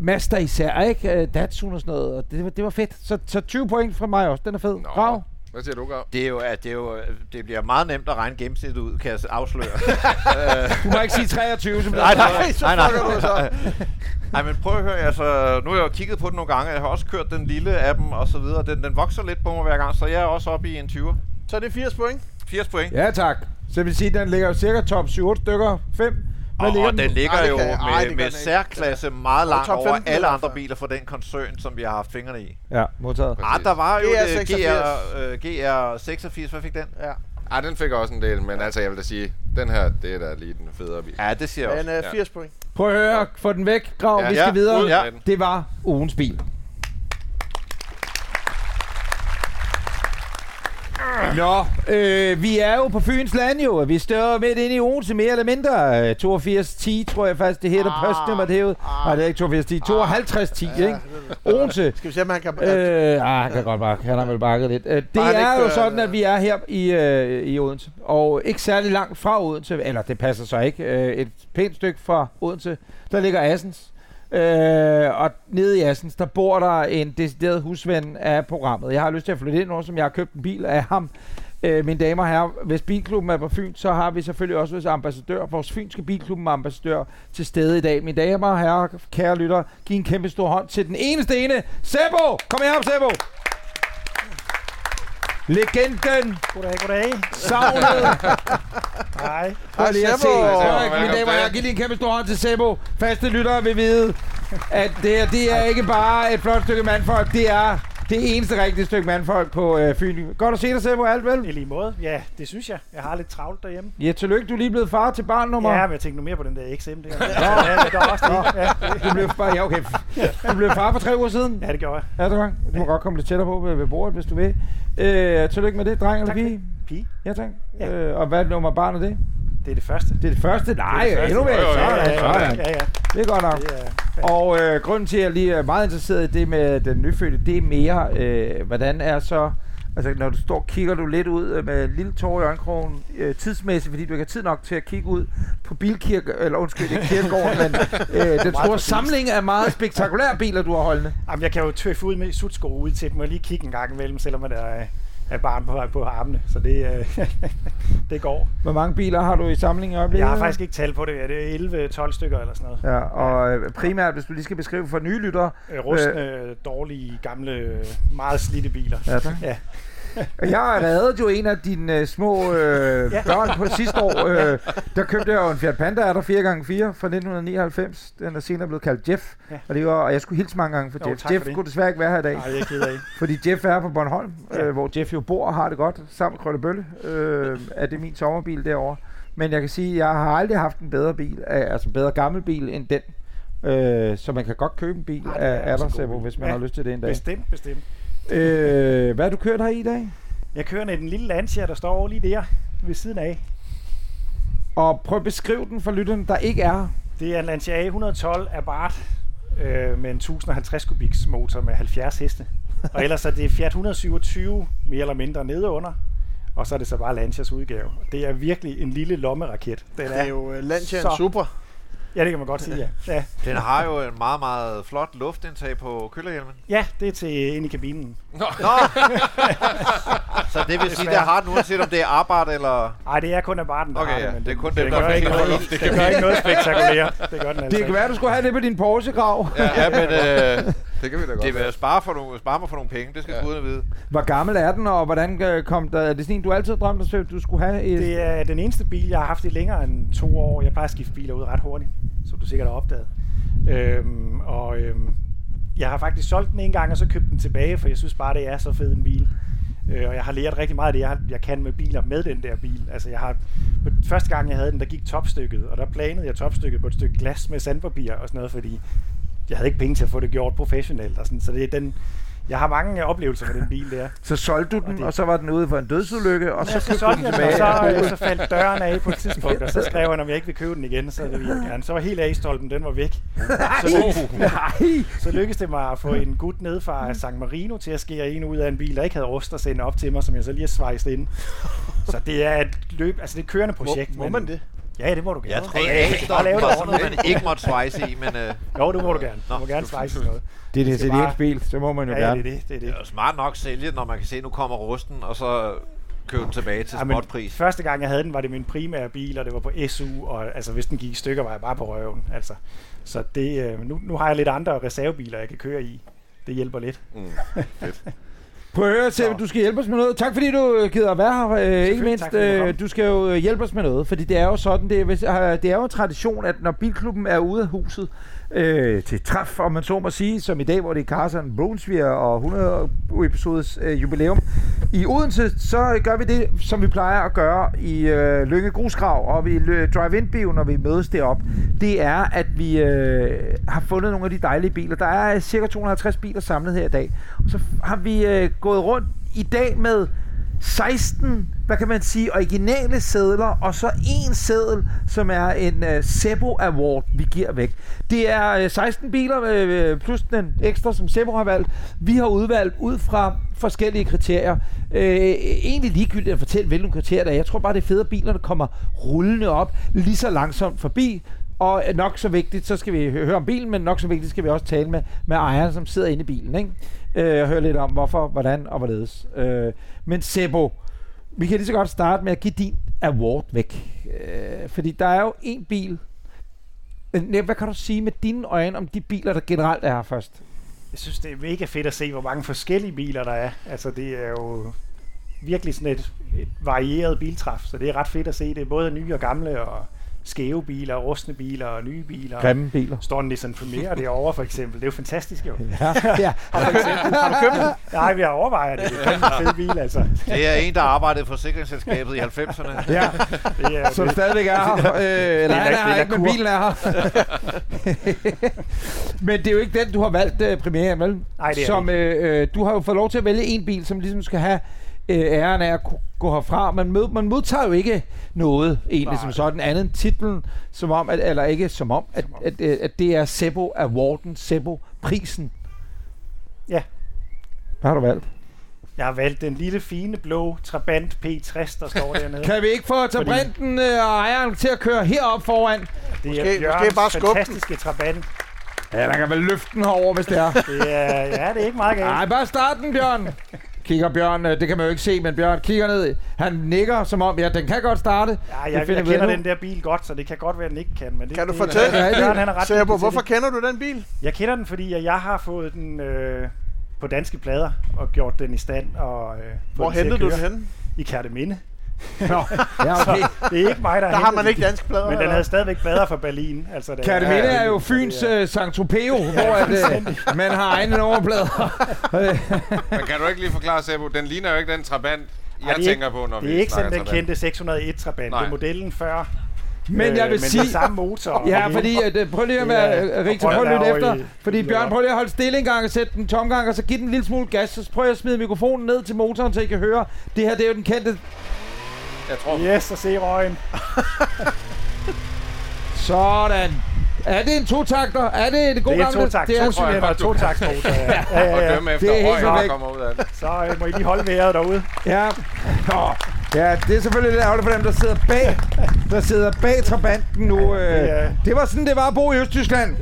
Mazda især, ikke? Øh, Datsun og sådan noget, og det, var- det var fedt. Så, så 20 point fra mig også, den er fed. Nå. Grav? Hvad siger du, Grav? Det, er jo, at det, er jo, det bliver meget nemt at regne gennemsnittet ud, kan jeg afsløre. *laughs* Du må ikke sige 23, som Nej, nej, Nej, så nej, nej. du så. *laughs* Nej, men prøv at høre, altså, nu har jeg jo kigget på den nogle gange, jeg har også kørt den lille af dem og så videre. Den, den vokser lidt på mig hver gang, så jeg er også oppe i en 20'er. Så er det 80 point. 80 point. Ja, tak. Så vil sige, at den ligger jo cirka top 7 stykker. 5. Hvad Og, ligger den ligger Ej, det jo kan- ej, med, gør med den ikke. særklasse meget langt over 15 i alle andre biler for den koncern, som vi har haft fingrene i. Ja, modtaget. Ah, der var jo GR86. det GR, øh, GR86, hvad fik den? Ja. Ej, den fik også en del, men altså, jeg vil da sige, den her, det er da lige den federe bil. Ja, det siger jeg også. uh, Ja. 80 point. Prøv at høre, få den væk, Grav. Ja, vi skal ja, videre. ud Ja. den. Det var ugens bil. Nå, øh, vi er jo på Fyns land jo, og vi står midt inde i Odense, mere eller mindre. Øh, 8210, tror jeg faktisk, det hedder Ah, postnummer, er jo. ah. Nej, det er ikke 8210, 5210, Ja, ikke? Odense. Skal vi se, om han kan... Øh, ah, han kan godt bare, han har vel bakket lidt. Øh, det Bare er jo kører- sådan, at vi er her i, øh, i Odense, og ikke særlig langt fra Odense, eller det passer så ikke, øh, et pænt stykke fra Odense, der ligger Assens. Øh, og nede i Assens, der bor der en decideret husven af programmet. Jeg har lyst til at flytte ind nu, som jeg har købt en bil af ham. Øh, mine damer og herrer, hvis Bilklubben er på Fyn, så har vi selvfølgelig også vores ambassadør, vores fynske Bilklubben ambassadør til stede i dag. Mine damer og herrer, kære lytter, giv en kæmpe stor hånd til den eneste ene, Sebo! Kom her, Sebo! Legenden, Goddag, goddag. savnet. *laughs* Hej. Se. Sebo! Mine damer og herrer, giv lige en kæmpe stor hånd til Sebo. Faste lyttere vil vide, at det, her, det er ikke bare et flot stykke mandfolk, det er det eneste rigtige stykke mandfolk på øh, Fyn. Godt at se dig, Sebo. Alt vel? I lige måde. Ja, det synes jeg. Jeg har lidt travlt derhjemme. Ja, tillykke. Du er lige blevet far til barn nummer. Ja, men jeg tænkte nu mere på den der XM. Det ja, ja, der er også det. Ja, Du blev far, ja, okay. Du blev far for tre uger siden. ja, det gjorde jeg. Ja, det var. Du må godt komme lidt tættere på ved, ved bordet, hvis du vil. Øh, tillykke med det, dreng eller pige? Pige. Ja, tak. Ja. Øh, og hvad nummer barn er det? Det er det første. Det er det første? Nej, det første. endnu mere. Jo. Sådan, ja, ja, sådan. ja, ja. Det er godt nok. Det er, Og øh, grunden til, at jeg lige er meget interesseret i det med den nyfødte, det er mere, øh, hvordan er så... Altså, når du står, kigger du lidt ud øh, med en lille tår i øjenkrogen øh, tidsmæssigt, fordi du ikke har tid nok til at kigge ud på bilkirke, eller undskyld, ikke kirkegården, men øh, *laughs* den store samling af meget spektakulære biler, du har holdende. Jamen, jeg kan jo tøffe ud med sutsko ud til dem og lige kigge en gang imellem, selvom der er, er barn på, på armene. Så det, øh, *laughs* det går. Hvor mange biler har du i samlingen i øjeblikket? Jeg har faktisk ikke tal på det. Er det 11-12 stykker eller sådan noget? Ja, og øh, primært, hvis du lige skal beskrive for nye lyttere. Øh, Rustne, dårlige, gamle, meget slidte biler. Ja, tak. Ja. Jeg reddede jo en af dine øh, små øh, børn på sidste år. Øh, *laughs* der købte jeg jo en Fiat Panda, er der 4x4 fra 1999. Den er senere blevet kaldt Jeff. Ja. Og, det var, og jeg skulle hilse mange gange for Jo, Jeff. for Jeff det. kunne desværre ikke være her i dag. Nej, jeg er ked af. Fordi Jeff er på Bornholm, Ja. øh, hvor Jeff jo bor og har det godt, sammen med Krøllebølle. Øh, er det min sommerbil derovre. Men jeg kan sige, at jeg har aldrig haft en bedre bil, øh, altså en bedre gammel bil end den. Øh, så man kan godt købe en bil Ej, af god Addersebo, hvis man Ja, har lyst til det en dag. Bestemt, bestemt. Øh, hvad har du kørt her i dag? Jeg kører ned i den lille Lancia, der står over lige der ved siden af. Og prøv at beskrive den for lytterne, der ikke er. Det er en Lancia A112 Abarth øh, med en 1050 kubiks motor med 70 heste. Og ellers er det Fiat 127 mere eller mindre nede under. Og så er det så bare Lancias udgave. Det er virkelig en lille lommeraket. Den Det er jo uh, Lancia Så- Super. Ja, det kan man godt sige, ja. *laughs* ja. Den har jo en meget, meget flot luftindtag på kølerhjelmen. Ja, det er til ind i kabinen. Nå! *laughs* så det vil sige, der har den, uanset om det er arbejde eller... Nej, det er kun Abarthen, der Okay, har ja. men Det er kun det dem, der gør ikke noget luft det gør ikke noget spektakulært. *laughs* Det gør den altså Det kan være, du skulle have det på din Porsche-grav. Ja, Ja, men øh, det kan vi da godt. det vil spare, for nogle, spare mig for nogle penge, det skal Ja. guderne vide. Hvor gammel er den, og hvordan øh, kom der... Er det sådan en, du altid har drømt om, at du skulle have? Et, Det er den eneste bil, jeg har haft i længere end to år. Jeg plejer at skifte biler ud ret hurtigt, som du sikkert har opdaget. Øhm, og øhm, jeg har faktisk solgt den en gang, og så købt den tilbage, for jeg synes bare, det er så fed en bil. Øh, og jeg har lært rigtig meget af det, jeg, jeg kan med biler med den der bil. Altså jeg har, første gang jeg havde den, der gik topstykket, og der planede jeg topstykket på et stykke glas med sandpapir og sådan noget, fordi jeg havde ikke penge til at få det gjort professionelt. Og sådan, så det er den, jeg har mange oplevelser med den bil der. *laughs* så solgte du den, Og det- og så var den ude for en dødsulykke, og så Ja, så solgte den jeg den, og tilbage. så, øh, så faldt døren af på et tidspunkt, og så *laughs* skrev han, om jeg ikke vil købe den igen, så det ville jeg gerne. Så var hele A-stolpen, den var væk. Så lykkedes, *laughs* Nej! så lykkedes det mig at få en gut ned fra San Marino til at skære en ud af en bil, der ikke havde rust og sende op til mig, som jeg så lige har svejst ind. Så det er et løb, altså det er et kørende projekt. Må, må man det? Ja, det må du gerne. Jeg troede, ja, at bare lave det var sådan man ikke måtte svejse i, men øh, Jo, det må du gerne. Du Nå, må gerne svejse i noget. Det er det ens bil, så må man jo Ja, gerne. det er det. det, er det det. er jo smart nok sælge, når man kan se, at nu kommer rusten, og så købe den tilbage til Ja, spotpris. Første gang jeg havde den, var det min primære bil, og det var på SU, og altså, hvis den gik i stykker, var jeg bare på røven. Altså. Så det, øh, nu, nu har jeg lidt andre reservebiler, jeg kan køre i. Det hjælper lidt. Mm. *laughs* Prøv at høre, Sepp, du skal hjælpe os med noget. Tak fordi du øh, gider at være her. Øh, ikke mindst, tak du øh, du skal jo hjælpe os med noget, fordi det er jo sådan, det er, det er jo en tradition, at når bilklubben er ude af huset øh, til træf, om man så må sige, som i dag, hvor det er Carson Brunsviger og 100 episodes øh, jubilæum i Odense, så gør vi det, som vi plejer at gøre i øh, Lønge Grusgrav og vi øh, drive-in bio, når vi mødes derop. Det er, at vi øh, har fundet nogle af de dejlige biler. Der er cirka 250 biler samlet her i dag. Og så har vi øh, gået rundt i dag med 16, hvad kan man sige, originale sædler, og så en sædel, som er en øh, uh, Sebo Award, vi giver væk. Det er øh, uh, 16 biler, uh, plus den ekstra, som Sebo har valgt. Vi har udvalgt ud fra forskellige kriterier. Uh, egentlig ligegyldigt at fortælle, hvilke kriterier der er. Jeg tror bare, det er fede, at bilerne kommer rullende op lige så langsomt forbi. Og nok så vigtigt, så skal vi høre om bilen, men nok så vigtigt skal vi også tale med, med ejeren, som sidder inde i bilen. Ikke? Øh, og høre lidt om, hvorfor, hvordan og hvorledes. Øh, men Sebo, vi kan lige så godt starte med at give din award væk. Øh, fordi der er jo en bil. Øh, Men Hvad kan du sige med dine øjne om de biler, der generelt er her først? Jeg synes, det er mega fedt at se, hvor mange forskellige biler der er. Altså, det er jo virkelig sådan et, et varieret biltræf, så det er ret fedt at se. Det er både nye og gamle, og skæve biler, rustne biler og nye biler. Grimme biler. Står en Nissan Premiere derovre for eksempel. Det er jo fantastisk jo. *laughs* Ja, ja. har, du eksempel, har du købt den? Nej, vi har overvejet det. Det er en fed bil, altså. Det er en, der arbejdede for sikringsselskabet i 90'erne. ja. *laughs* Det er, Som stadigvæk er her. Øh, eller han er her ikke, men bilen er her. *laughs* men det er jo ikke den, du har valgt, uh, premieren, vel? Nej, det er som, det øh, Du har jo fået lov til at vælge en bil, som ligesom skal have øh, æren af at ku- gå herfra. Man, mød, man modtager jo ikke noget egentlig Nej. som sådan, andet end titlen, som om, at, eller ikke som om, at, Som om. at, at, at det er Sebo Awarden, Sebo Prisen. Ja. Hvad har du valgt? Jeg har valgt den lille, fine, blå Trabant P60, der står dernede. *laughs* Kan vi ikke få Trabranten øh, og ejeren til at køre herop foran? Det Måske- er måske Bjørns bare skubbe den. fantastiske Trabant. Ja, der kan vel løfte den herover, hvis det er. Det er, ja, det er ikke meget galt. Nej, bare start den, Bjørn. *laughs* Kigger Bjørn, øh, det kan man jo ikke se, men Bjørn kigger ned. Han nikker som om, ja, den kan godt starte. Ja, jeg, jeg kender den der bil godt, så det kan godt være, at den ikke kan. Men det, Kan du det, fortælle? Ja, det- Bjørn, han er ret Sebo, dygtig til hvorfor det. kender du den bil? Jeg kender den, fordi at jeg har fået den øh, på danske plader og gjort den i stand. Og, øh, Hvor hentede du den henne? I Kærteminde. Nå, ja, okay. Det er ikke mig, der, Der har man ikke dansk plader. Men den havde stadigvæk plader fra Berlin. Altså, det Kærteminde ja, er jo det Fyns er- uh, Sankt Tropeo, hvor at, uh, man har egne nummerplader. *laughs* Men kan du ikke lige forklare, Sebo? Den ligner jo ikke den Trabant, jeg Ej, det er tænker på, når Det vi er ikke sådan den Trabant. kendte 601 Trabant. Nej. Det er modellen før. Men jeg vil men sige... med samme motor. Ja, det- fordi, at, øh, prøv lige at Det være, er- øh, Rigtig, prøv derovre efter. i- Fordi Bjørn, prøv lige at holde stille en gang og sætte den tomgang, og så giv den en lille smule gas, så prøv at smide mikrofonen ned til motoren, så I kan høre. Det her, det er jo den kendte... Jeg tror, Yes, og se røgen. *laughs* Sådan. Er det en totakter? Er det et god Det er gamle? to takt, Det er to en jeg cylinder og godt, du to kan. taktsmotor. *laughs* Ja, ja, ja, ja. dømme det er efter helt røgen, der perfekt. kommer ud af det. Så øh, må I lige holde vejret derude. Ja. Nå. Ja, det er selvfølgelig lidt ærgerligt for dem, der sidder bag, *laughs* der sidder bag trabanten nu. Ja, det øh. er- Det var sådan, det var at bo i Østtyskland.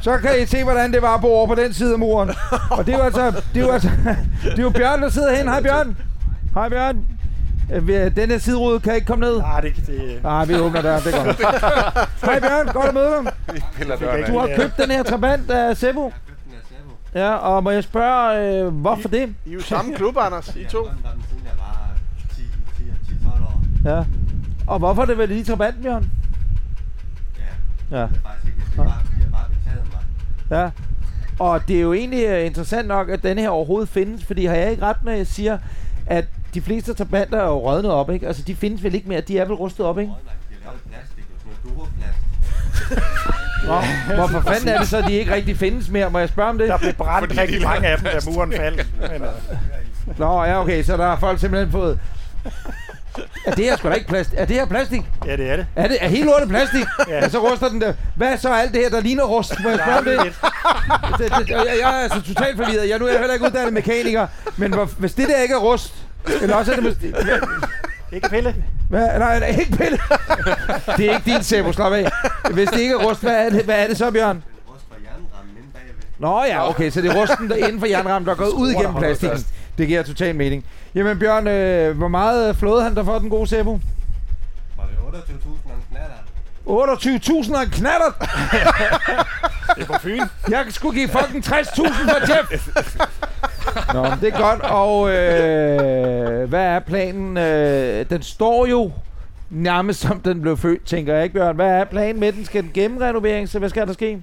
Så kan I se, hvordan det var at bo over på den side af muren. Og det er jo altså, det er jo altså, det er jo Bjørn, der sidder hen. Hej Bjørn. Hej Bjørn. Øh, Den her siderude kan ikke komme ned. Nej, det, det, Nej, vi åbner døren, det går nok. Hej Bjørn, godt at møde dig. Jeg Du har købt den her Trabant af Sebo. Ja, og må jeg spørge, øh, hvorfor det? I er jo samme klub, Anders, I to. siden jeg var 10-12 år. Ja. Og hvorfor er det vel lige Trabant, Bjørn? Ja, Ja. det er faktisk ikke. Det er bare, har bare betaget mig. Ja. Og det er jo egentlig øh, interessant nok, at denne her overhovedet findes, fordi har jeg ikke ret, når jeg siger, at de fleste trabanter er jo rødnet op, ikke? Altså, de findes vel ikke mere, de er vel rustet op, ikke? De har lavet plastik og sådan noget duroplast. Nå, hvorfor fanden er det så, at de ikke rigtig findes mere? Må jeg spørge om det? der blev brændt rigtig mange af dem, da muren faldt. Men, øh, Nå, ja, okay, så der har folk simpelthen fået... Er det her sgu da ikke plastik? Er det her plastik? ja, det er det. Er, det, er hele lortet plastik? *laughs* ja. Ja. så ruster den der. Hvad er så alt det her, der ligner rust? Må jeg spørge om det? det, det, jeg, jeg er altså totalt forvirret. Jeg, nu er jeg heller ikke uddannet mekaniker. Men hvor, hvis det der ikke er rust, eller også er det måske... Ikke pille. Hvad? Nej, nej, ikke pille. det er ikke din Sebo, slap af. Hvis det ikke er rust, hvad er det, hvad er det så, Bjørn? Den rust fra jernrammen inde bagved. Nå ja, okay, så det er rusten der inden for jernrammen, der er gået ud igennem plastikken. Det giver total mening. Jamen Bjørn, øh, hvor meget flåede han der for den gode Sebo? Var det 28.000 og en knatter? 28.000 og en knatter. *laughs* Det er på Fyn. Jeg skulle give fucking 60.000 for Jeff. *laughs* Nå, men det er godt. Og øh, hvad er planen? Øh, den står jo nærmest som den blev født, tænker jeg ikke, Bjørn. Hvad er planen med den? Skal den gennemrenovering, så hvad skal der ske? Den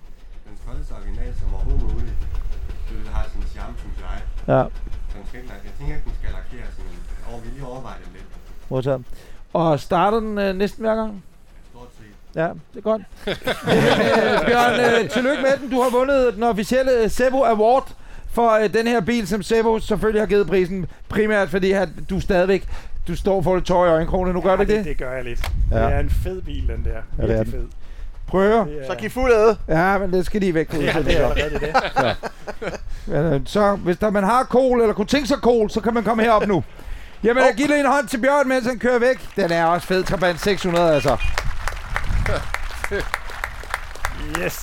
skal holdes original som overhovedet muligt. Det har sin charme, synes jeg. Ja, Den skal jeg tænker ikke, den skal lakeres, men over, vi lige overveje det lidt. modtaget. Og starter den øh, næsten hver gang? Ja, det er godt. *laughs* øh, Bjørn, øh, tillykke med den. Du har vundet den officielle Sebo Award for øh, den her bil, som Sebo selvfølgelig har givet prisen. Primært fordi at du stadigvæk du står for det tøj i øjenkrone. Nu gør ja, det? det? Det gør jeg lidt. Ja. Det er en fed bil, den der. Ja, det er den. fed. Prøv at høre. Det er, Så giv fuld æde. Ja, men det skal lige væk. ja, det er allerede det. Men, øh, så hvis der, man har kol, eller kunne tænke sig kol, så kan man komme herop nu. Jamen, jeg giver lige en hånd til Bjørn, mens han kører væk. Den er også fed, Trabant 600, altså. Yes.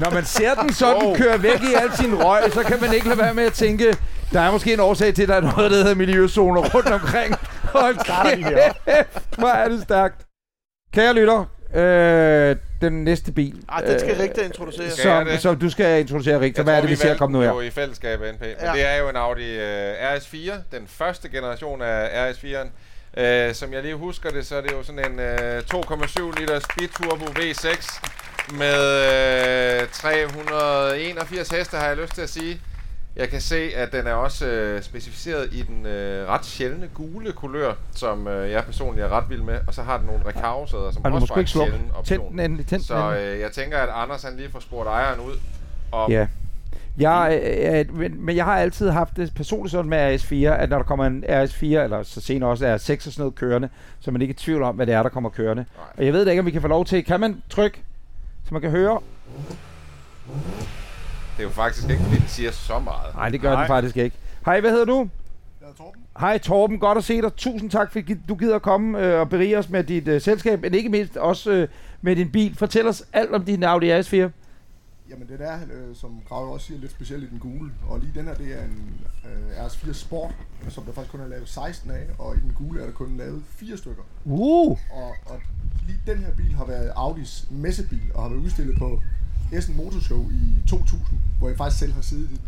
Når man ser den sådan Wow. køre væk i al sin røg, så kan man ikke lade være med at tænke, der er måske en årsag til, at der er noget, der hedder miljøzoner rundt omkring. Hold Starter de her. kæft, hvor er det stærkt. Kære lytter, øh, den næste bil. Ej, den skal Richter introducere. Skal jeg Som, det? som du skal introducere, Rigtig. Jeg Hvad er tror, det, vi ser valgte komme nu her? Jo i fællesskab NP. Men Ja. det er jo en Audi uh, RS4, den første generation af RS4'en. Uh, som jeg lige husker det, så er det jo sådan en uh, 2,7 liter Speedturbo V6 med uh, 381 heste, har jeg lyst til at sige. Jeg kan se, at den er også øh, specificeret i den øh, ret sjældne gule kulør, som øh, jeg personligt er ret vild med. Og så har den nogle rekavsæder, som også var en sjælden Tænd option. den endelig, tænd den Så endelig. øh, jeg tænker, at Anders han lige får spurgt ejeren ud. Om, Ja. Jeg, øh, øh, men, men jeg har altid haft det personligt sådan med RS4, at når der kommer en RS4, eller så senere også RS6 og sådan noget kørende, så er man ikke i tvivl om, hvad det er, der kommer kørende. Nej. Og jeg ved da ikke, om vi kan få lov til. Kan man trykke, så man kan høre? Det er jo faktisk ikke, fordi den siger så meget. Nej, det gør Nej. den faktisk ikke. Hej, hvad hedder du? Jeg er Torben. Hej Torben, godt at se dig. Tusind tak, fordi du gider at komme øh, og berige os med dit øh, selskab, men ikke mindst også øh, med din bil. Fortæl os alt om din Audi RS4. Jamen det er, øh, som Grav også siger, lidt specielt i den gule. Og lige den her, det er en øh, RS4 Sport, som der faktisk kun er lavet 16 af, og i den gule er der kun lavet 4 stykker. Uh! Og, og lige den her bil har været Audis messebil, og har været udstillet på Essen Motorshow i 2000, hvor jeg faktisk selv har siddet i den.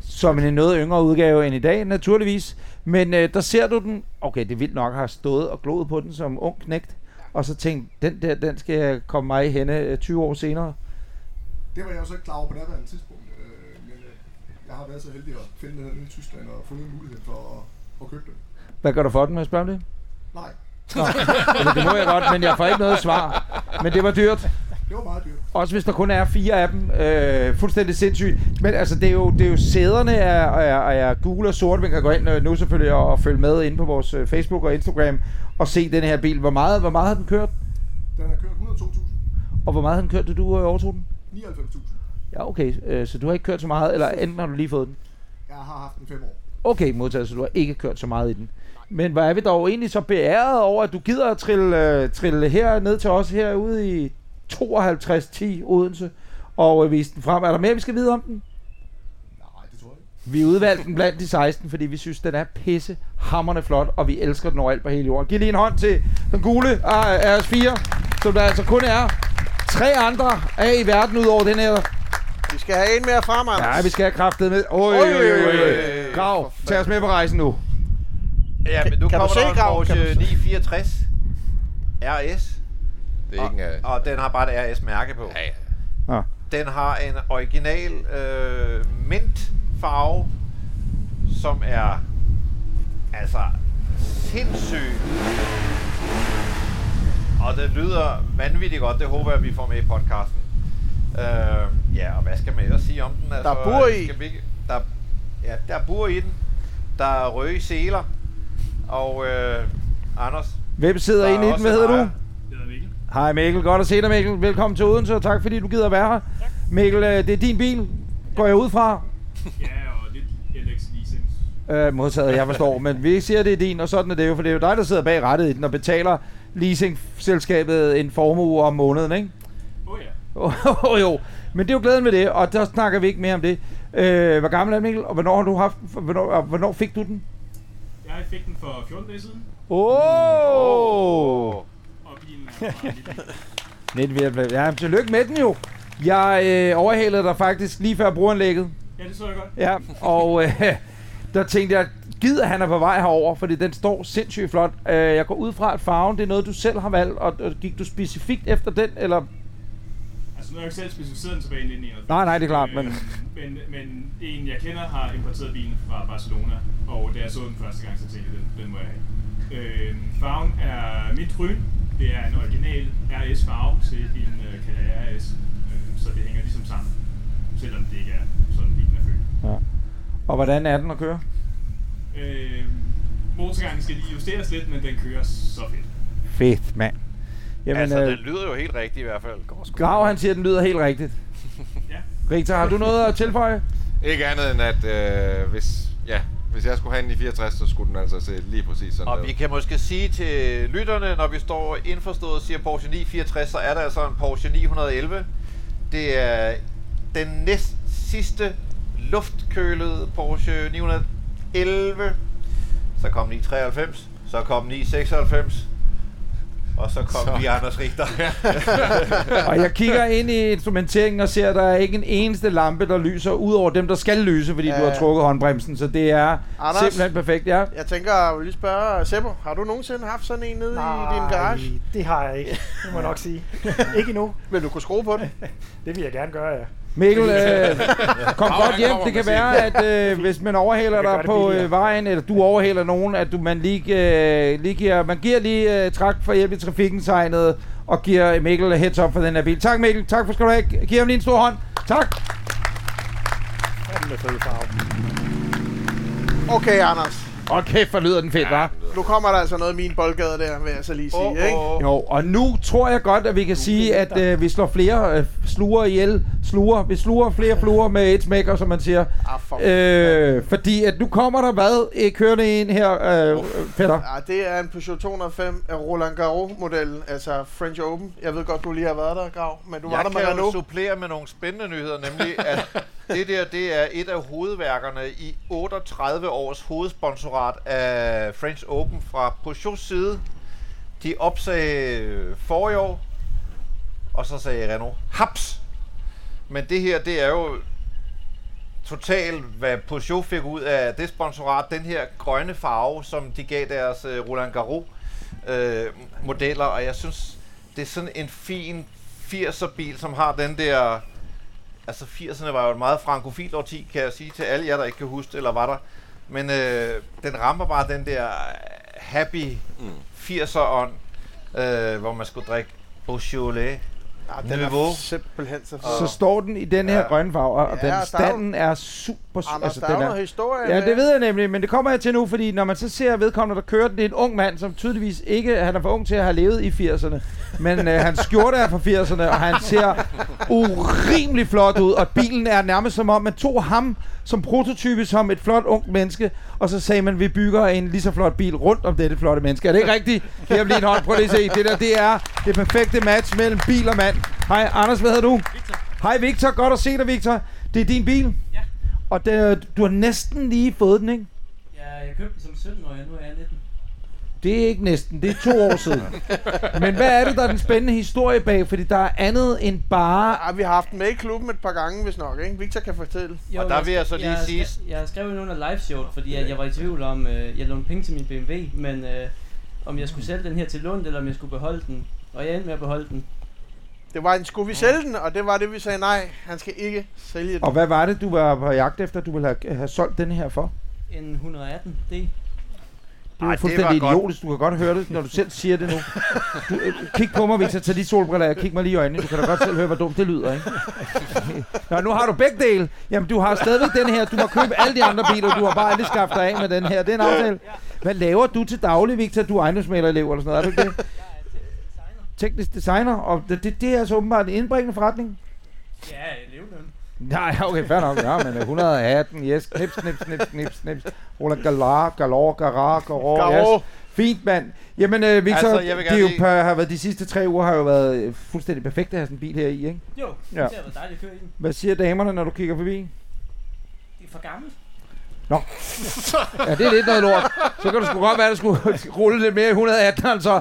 Som en noget yngre udgave end i dag, naturligvis. Men øh, der ser du den. Okay, det er vildt nok at have stået og gloet på den som ung knægt. Og så tænkt, den der, den skal komme mig i henne øh, 20 år senere. Det var jeg jo så ikke klar over på det tidspunkt, øh, men øh, jeg har været så heldig at finde den her i Tyskland og fundet en mulighed for at, at købe den. Hvad gør du for den, må jeg spørge om det? Nej, Eller, det må jeg godt, men jeg får ikke noget svar. Men det var dyrt. det var meget dyrt. Også hvis der kun er fire af dem. Øh, fuldstændig sindssygt. Men altså, det er jo, det er jo sæderne er, er, er gule og sorte. Man kan gå ind øh, nu selvfølgelig og, og følge med inde på vores Facebook og Instagram og se den her bil. Hvor meget, hvor meget har den kørt? Den har kørt 102.000, Og hvor meget har den kørt, da du overtog den? 99.000. Ja, okay. Øh, så du har ikke kørt så meget, eller enten har du lige fået den? Jeg har haft den 5 år. Okay, modtaget, så du har ikke kørt så meget i den. Men hvor er vi dog egentlig så beæret over, at du gider at trille, øh, trille her ned til os herude i 5210 Odense og øh, vise den frem. Er der mere, vi skal vide om den? Nej, det tror jeg ikke. Vi udvalgte den blandt de 16, fordi vi synes, den er pisse hammerne flot, og vi elsker den overalt på hele jorden. Giv lige en hånd til den gule ah, RS4, som der altså kun er tre andre af i verden ud over den her. Vi skal have en mere frem, Anders. Ja, vi skal have kraftet med. Oj, oj, oj, oj. Grav, tag os med på rejsen nu. Ja, men nu Kan du kommer se, der en Porsche du se? 964 RS, Det er ikke en... og, og den har bare et RS-mærke på. Ja, ja. Ah. Den har en original øh, mint farve, som er altså sindssyg. Og det lyder vanvittigt godt. Det håber jeg, vi får med i podcasten. Øh, ja, og hvad skal man ellers sige om den? Altså, Der er bur i. Skal vi, der, ja, der er bur i den. Der er røde seler. Og øh, Anders, Hvem sidder der er inde i den? Hvad hedder du? ejer. Hej Mikkel, godt at se dig Mikkel. Velkommen til Odense, og tak fordi du gider være her. Mikkel, øh, det er din bil, går jeg ud fra. Ja, og lidt LX Leasing. Øh, modtaget, jeg forstår, men vi siger, det er din, og sådan er det jo, for det er jo dig, der sidder bag rettet i den og betaler leasingselskabet en formue om måneden, ikke? Åh ja. *laughs* Åh oh, jo, men det er jo glæden ved det, og der snakker vi ikke mere om det. Øh, hvor gammel er Mikkel, og hvornår har du haft, hvornår, hvornår fik du den? Jeg fik den for 14 dage siden, Åh! Oh! og bilen er meget lille. *laughs* Ja, tillykke med den jo. Jeg øh, overhalede dig faktisk lige før brugeranlægget. Ja, det så jeg godt. Ja, og øh, *laughs* der tænkte jeg, gider han er på vej herover, fordi den står sindssygt flot. Øh, jeg går ud fra, at farven det er noget, du selv har valgt, og, og gik du specifikt efter den, eller? Altså, nu har jeg ikke selv specificeret den tilbage i 1991. Nej, nej, det er klart, men- men... Men en, jeg kender, har importeret bilen fra Barcelona, og da jeg så den første gang, så tænkte jeg, den, den må jeg have. Øh, farven er mit tryn. Det er en original RS-farve til en uh, Carrera RS, øh, så det hænger ligesom sammen, selvom det ikke er sådan, bilen er født. Ja. Og hvordan er den at køre? Øh, motorgangen skal lige justeres lidt, men den kører så fedt. Fedt, mand. Jamen, altså, øh, den lyder jo helt rigtigt i hvert fald. Grav, han siger, at den lyder helt rigtigt. *laughs* Ja. Rigtig, har du noget at tilføje? Ikke andet end, at øh, hvis, ja, hvis jeg skulle have en i 64, så skulle den altså se lige præcis sådan Og ud. vi kan måske sige til lytterne, når vi står indforstået og siger Porsche 964, så er der altså en Porsche 911. Det er den næst sidste luftkølede Porsche 911. Så kom 993, Så kom 996. Og så kom så. vi Anders Richter. *laughs* Og jeg kigger ind i instrumenteringen og ser, at der er ikke en eneste lampe, der lyser, udover dem, der skal lyse, fordi Ja. du har trukket håndbremsen. Så det er Anders? simpelthen perfekt, ja. Jeg tænker, jeg vil lige spørge Seppo, har du nogensinde haft sådan en nede i din garage? det har jeg ikke. Det må jeg nok sige. *laughs* ikke endnu. Vil du kunne skrue på den? *laughs* Det vil jeg gerne gøre, ja. Mikkel, øh, *laughs* kom godt hjem. Det kan være, at øh, hvis man overhaler dig på øh, vejen, eller du overhaler nogen, at du, man lige, øh, lige giver, man giver lige øh, trak for hjælp i trafikken tegnet, og giver Mikkel heads up for den her bil. Tak Mikkel, tak for skal du have. Giv ham lige en stor hånd. Tak. Okay, Anders. Og kæft, hvor lyder den fedt, ja, hva'? Nu kommer der altså noget i min boldgade der, vil jeg så lige sige, Åh, ikke? åh, åh. Jo, og nu tror jeg godt, at vi kan sige, at øh, vi slår flere øh, sluger ihjel. Sluger. Vi sluger flere fluer med et smækker, som man siger. Ah, for Øh, fordi at nu kommer der hvad? Øh, kørende ind her, øh, Peter. Ja, det er en Peugeot 205 af Roland Garros-modellen, altså French Open. Jeg ved godt, du lige har været der, Grav, men du var Jeg der med kan jo supplere med nogle spændende nyheder, nemlig at *laughs* det der, det er et af hovedværkerne i 38 års hovedsponsorat af French Open fra Peugeots side. De opsagde forrige år, og så sagde Renault, haps! Men det her, det er jo totalt, hvad Peugeot fik ud af det sponsorat, den her grønne farve, som de gav deres øh, Roland Garros øh, modeller, og jeg synes, det er sådan en fin 80'er bil, som har den der... Altså 80'erne var jo et meget frankofilt årti, kan jeg sige til alle jer, der ikke kan huske det, eller var der. Men øh, den rammer bare den der happy mm. 80'er ånd, øh, hvor man skulle drikke Beaujolais. Ja, den Niveau. er simpelthen så Så står den i den her Ja. grønne farve, og Ja, den er standen er super... su- Anders, der er jo noget historie Ja, det ved jeg nemlig, men det kommer jeg til nu, fordi når man så ser vedkommende, der kører den, det er en ung mand, som tydeligvis ikke, han er for ung til at have levet i 80'erne, men øh, hans skjorte er fra 80'erne, og han ser urimelig flot ud, og bilen er nærmest som om, man tog ham som prototype som et flot ungt menneske, og så sagde man, vi bygger en lige så flot bil rundt om dette flotte menneske. Er det ikke rigtigt? Ham lige en hånd, prøv lige at se. Det der, det er det perfekte match mellem bil og mand. Hej, Anders, hvad hedder du? Victor. Hej Victor, godt at se dig, Victor. Det er din bil? Ja. Og det, du har næsten lige fået den, ikke? Ja, jeg købte den som 17-årig, nu er jeg 19. Det er ikke næsten, det er to år siden. Men hvad er det, der er den spændende historie bag? Fordi der er andet end bare... Ja, vi har haft den med i klubben et par gange, hvis nok, ikke? Victor kan fortælle. Og der vil jeg så lige jeg sige- skrev- Jeg skrev jo under live showet, fordi at jeg var i tvivl om, øh, jeg lånte penge til min BMW, men øh, om jeg skulle sælge den her til lån, eller om jeg skulle beholde den. Og jeg endte med at beholde den. Det var en, skulle vi sælge den, og det var det, vi sagde nej, han skal ikke sælge den. Og hvad var det, du var på jagt efter, du ville have, have solgt den her for? En 118 D. Det er Ej, det fuldstændig godt. idiotisk. Du kan godt høre det, når du selv siger det nu. Du, øh, kig på mig, Victor. Tag de solbriller af. Kig mig lige i øjnene. Du kan da godt selv høre, hvor dumt det lyder, ikke? Nå, nu har du begge dele. Jamen, du har stadigvæk den her. Du må købe alle de andre biler. Du har bare aldrig skaffet dig af med den her. Det er en aftale. Hvad laver du til daglig, Victor? Du er ejendomsmalerelev eller sådan noget, er du ikke det? Teknisk designer. Og det, det, det er altså åbenbart en indbringende forretning. Ja. Nej, okay, fair nok. Ja, men øh, 118, yes. Knips, knips, knips, knips, knips. Roland Galar, Galor, Garar, Garor, Garor. yes. Fint, mand. Jamen, øh, Victor, Altså, jeg vil det er gerne jo lige- per, har været, de sidste tre uger har jo været øh, fuldstændig perfekt at have sådan en bil her i, ikke? Jo, Ja. ja. det har været dejligt at køre i den. Hvad siger damerne, når du kigger forbi? Det er for gammelt. Nå. Ja, det er lidt noget lort. Så kan du sgu godt være, at du skulle rulle lidt mere i 118, så.